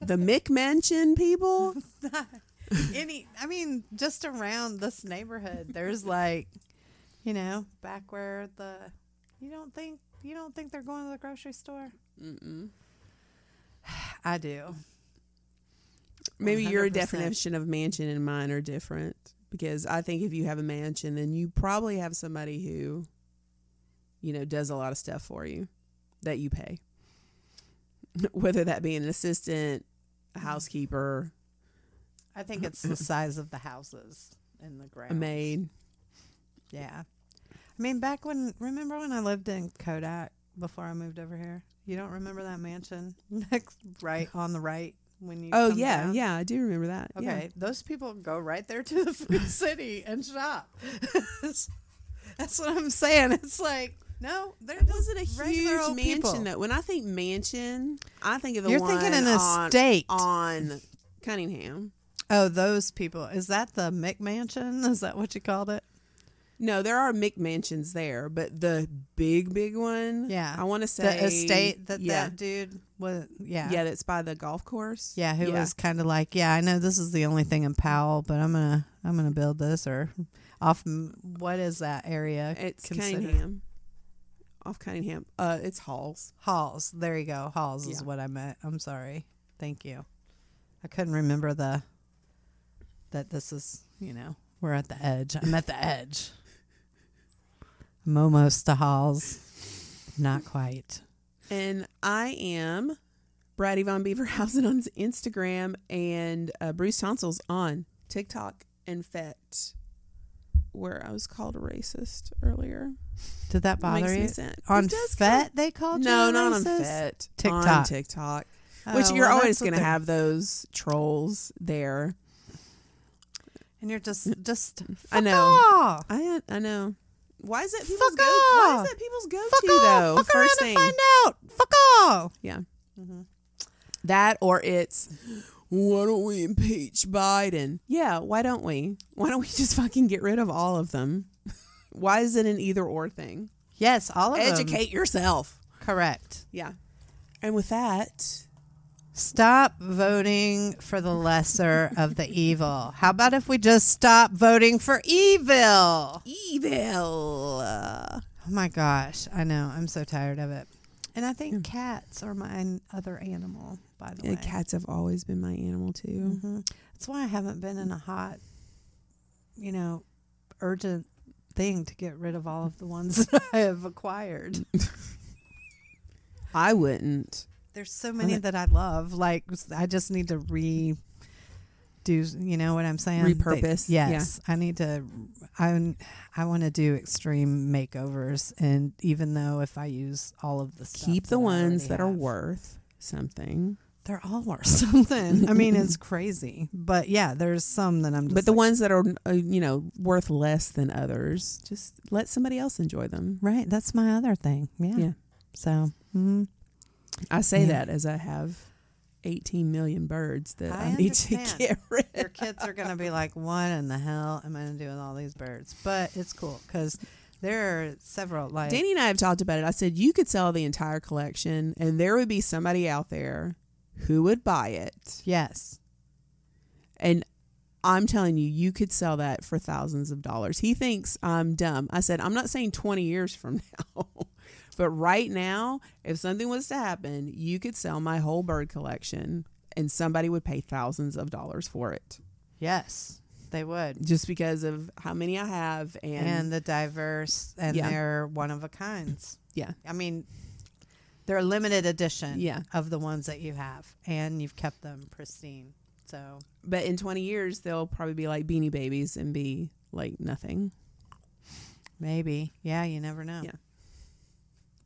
A: the McMansion people.
B: Any, I mean, just around this neighborhood, there's like, you know, back where the, you don't think you don't think they're going to the grocery store?
A: Mm-mm.
B: I do.
A: Maybe your
B: 100%.
A: definition of mansion and mine are different because I think if you have a mansion, then you probably have somebody who, you know, does a lot of stuff for you that you pay. Whether that be an assistant, a housekeeper,
B: I think it's the size of the houses and the ground.
A: a maid.
B: Yeah. I mean, back when, remember when I lived in Kodak before I moved over here? You don't remember that mansion next, right on the right when you?
A: Oh yeah,
B: down?
A: yeah, I do remember that. Yeah.
B: Okay, those people go right there to the food city and shop. That's what I'm saying. It's like no, just
A: wasn't a huge mansion
B: people.
A: though. When I think mansion, I think of the
B: You're
A: one
B: thinking an
A: on,
B: estate.
A: on Cunningham.
B: Oh, those people. Is that the McMansion? Is that what you called it?
A: No, there are McMansions there, but the big, big one.
B: Yeah.
A: I want to say
B: The estate that
A: yeah,
B: that dude was. Yeah.
A: yeah, that's by the golf course.
B: Yeah, who was kind of like, yeah, I know this is the only thing in Powell, but I'm gonna I'm gonna build this or off. What is that area?
A: It's
B: considered?
A: Cunningham, off Cunningham. Uh, it's Halls.
B: Halls. There you go. Halls is what I meant. I'm sorry. Thank you. I couldn't remember the that this is. You know, we're at the edge. I'm at the edge. I'm almost to Halls. Not quite.
A: And I am Brattie Von Beaverahausen on Instagram and uh, Bruised Tonsils on TikTok and FET, where I was called a racist earlier.
B: Did that bother you? On FET, they called
A: No,
B: you a
A: not on
B: racist?
A: FET.
B: TikTok.
A: On TikTok. Which
B: Oh,
A: you're
B: well,
A: always going to have those trolls there.
B: And you're just just.
A: I know.
B: off.
A: I I know. Why is it people's
B: Fuck
A: go? Why
B: off.
A: is that people's go
B: Fuck
A: to
B: off.
A: though?
B: Fuck
A: First
B: around
A: thing.
B: and find out. Fuck off.
A: Yeah.
B: Mm-hmm.
A: That or it's why don't we impeach Biden? Yeah, why don't we? Why don't we just fucking get rid of all of them? why is it an either or thing?
B: Yes, all of them.
A: Educate yourself.
B: Correct.
A: Yeah. And with that,
B: Stop voting for the lesser of the evil. How about if we just stop voting for evil?
A: evil.
B: Oh my gosh, I know. I'm so tired of it. And I think cats are my other animal, by the
A: yeah,
B: way.
A: cats have always been my animal too.
B: hmm That's why I haven't been in a hot, you know, urgent thing to get rid of all of the ones that I have acquired.
A: I wouldn't.
B: There's so many that I love. Like I just need to re do you know what I'm saying?
A: Repurpose,
B: They- yes. I need to I I want to do extreme makeovers and even though if I use all of the stuff
A: Keep the ones that are worth something.
B: they're all worth something. I mean, it's crazy. But yeah, there's some that I'm just
A: But the
B: like,
A: ones that are, uh, you know, worth less than others, just let somebody else enjoy them.
B: Right, that's my other thing. Yeah.
A: Yeah.
B: So, mm,
A: I say
B: Yeah.
A: that as I have 18 million birds that I,
B: I
A: need to get rid
B: your kids are going to be like, what in the hell am I going to do with all these birds? But it's cool because there are several, like,
A: Danny and I have talked about it. I said you could sell the entire collection and there would be somebody out there who would buy it.
B: yes.
A: And I'm telling you, you could sell that for thousands of dollars. He thinks I'm dumb. I said, I'm not saying 20 years from now, but right now, if something was to happen, you could sell my whole bird collection and somebody would pay thousands of dollars for it
B: Yes, they would.
A: just because of how many I have.
B: And,
A: And,
B: the diverse, and
A: Yeah.
B: they're one of a kinds.
A: yeah,
B: I mean, they're a limited edition
A: Yeah.
B: of the ones that you have, and you've kept them pristine. So,
A: but in 20 years, they'll probably be like beanie babies and be like nothing.
B: maybe. Yeah, you never know.
A: Yeah.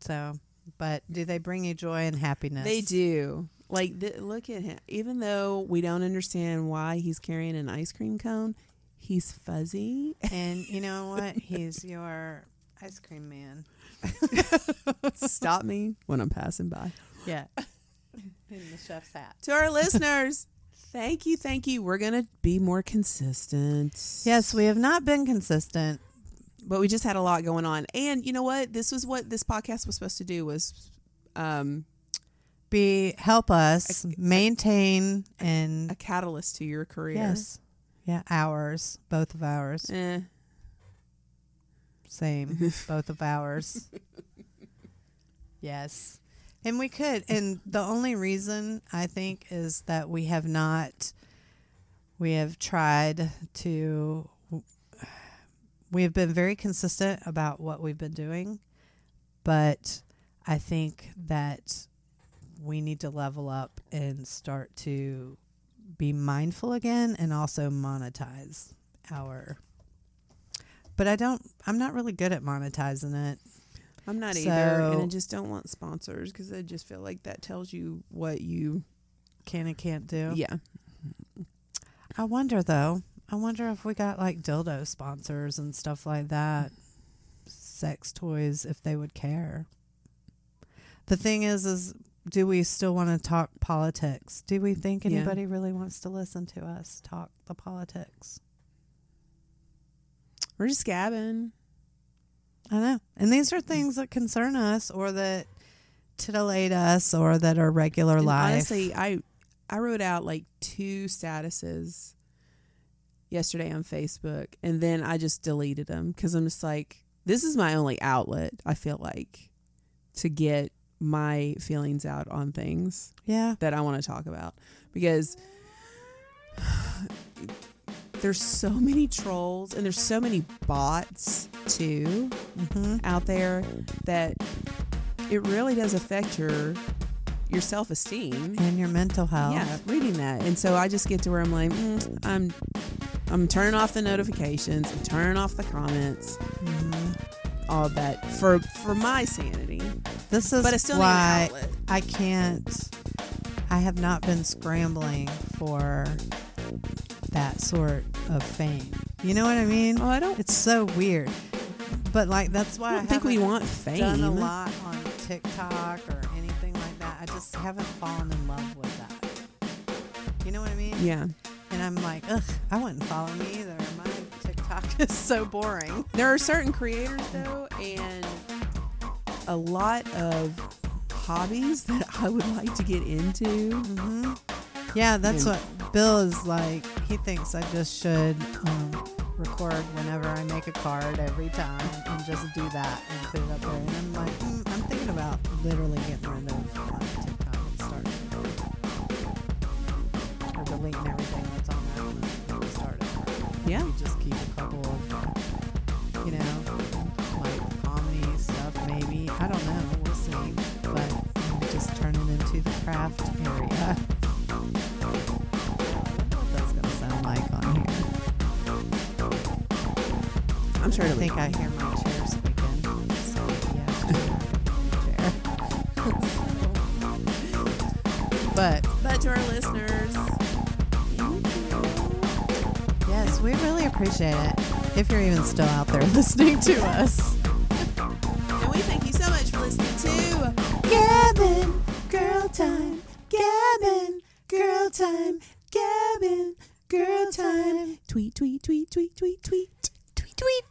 B: So, but do they bring you joy and happiness?
A: They do. Like, th- look at him. Even though we don't understand why he's carrying an ice cream cone, he's fuzzy.
B: And you know what? He's your ice cream man.
A: Stop me when I'm passing by.
B: Yeah. In the chef's hat.
A: To our listeners, thank you, thank you. We're gonna be more consistent.
B: Yes, we have not been consistent.
A: But we just had a lot going on. And you know what? This was what this podcast was supposed to do was um,
B: Be help us maintain and
A: a catalyst to your career.
B: yes, yeah, ours, both of ours,
A: Eh,
B: same, both of ours. Yes, and we could, and the only reason I think is that we have not, we have tried to, we have been very consistent about what we've been doing, but I think that we need to level up and start to be mindful again and also monetize our but I don't I'm not really good at monetizing it.
A: I'm not either, and I just don't want sponsors because I just feel like that tells you what you.
B: Can and can't do.
A: Yeah,
B: I wonder though. I wonder if we got like dildo sponsors and stuff like that. Sex toys if they would care. The thing is is do we still want to talk politics? Do we think
A: Yeah.
B: anybody really wants to listen to us talk the politics?
A: we're just gabbing.
B: I know. And these are things that concern us or that titillate us or that are regular
A: And
B: life.
A: Honestly, I I wrote out like two statuses yesterday on Facebook, and then I just deleted them because I'm just like, this is my only outlet. I feel like to get my feelings out on things
B: yeah.
A: that I want to talk about because there's so many trolls and there's so many bots too
B: hmm
A: out there that it really does affect your your self esteem.
B: And your mental health.
A: Yeah, reading that, and so I just get to where I'm like, mm, I'm I'm turning off the notifications, I'm turning off the comments,
B: Mhm.
A: all that for for my sanity.
B: This is
A: But I still
B: why. I can't. I have not been scrambling for that sort of fame. You know what I mean?
A: Oh, I don't.
B: It's so weird. But like that's why
A: I
B: I,
A: don't think we want fame.
B: done a lot on TikTok or anything like that. I just haven't fallen in love with that. You know what I mean?
A: Yeah,
B: And I'm like, ugh, I wouldn't follow me either. My TikTok is so boring.
A: there are certain creators though, and a lot of hobbies that I would like to get into.
B: hmm Yeah, that's what Bill is like. He thinks I just should um, record whenever I make a card every time and just do that and put it up there. And I'm like, mm, I'm thinking about literally getting rid of uh, TikTok and starting or deleting everything
A: Yeah.
B: Maybe just keep a couple of, you know, like comedy stuff maybe. I don't know. We'll see. But um, just turn it into the craft area. I wonder what that's gonna sound like on here.
A: I'm sure
B: I think I hear my chair squeaking. So, yeah, chair. but
A: But to our listeners,
B: we really appreciate it. If you're even still out there listening to us.
A: and we thank you so much for listening to
B: Gabbin, girl time. Gabbin, girl time. Gabbin, girl time.
A: tweet, tweet, tweet, tweet, tweet, tweet, tweet, tweet.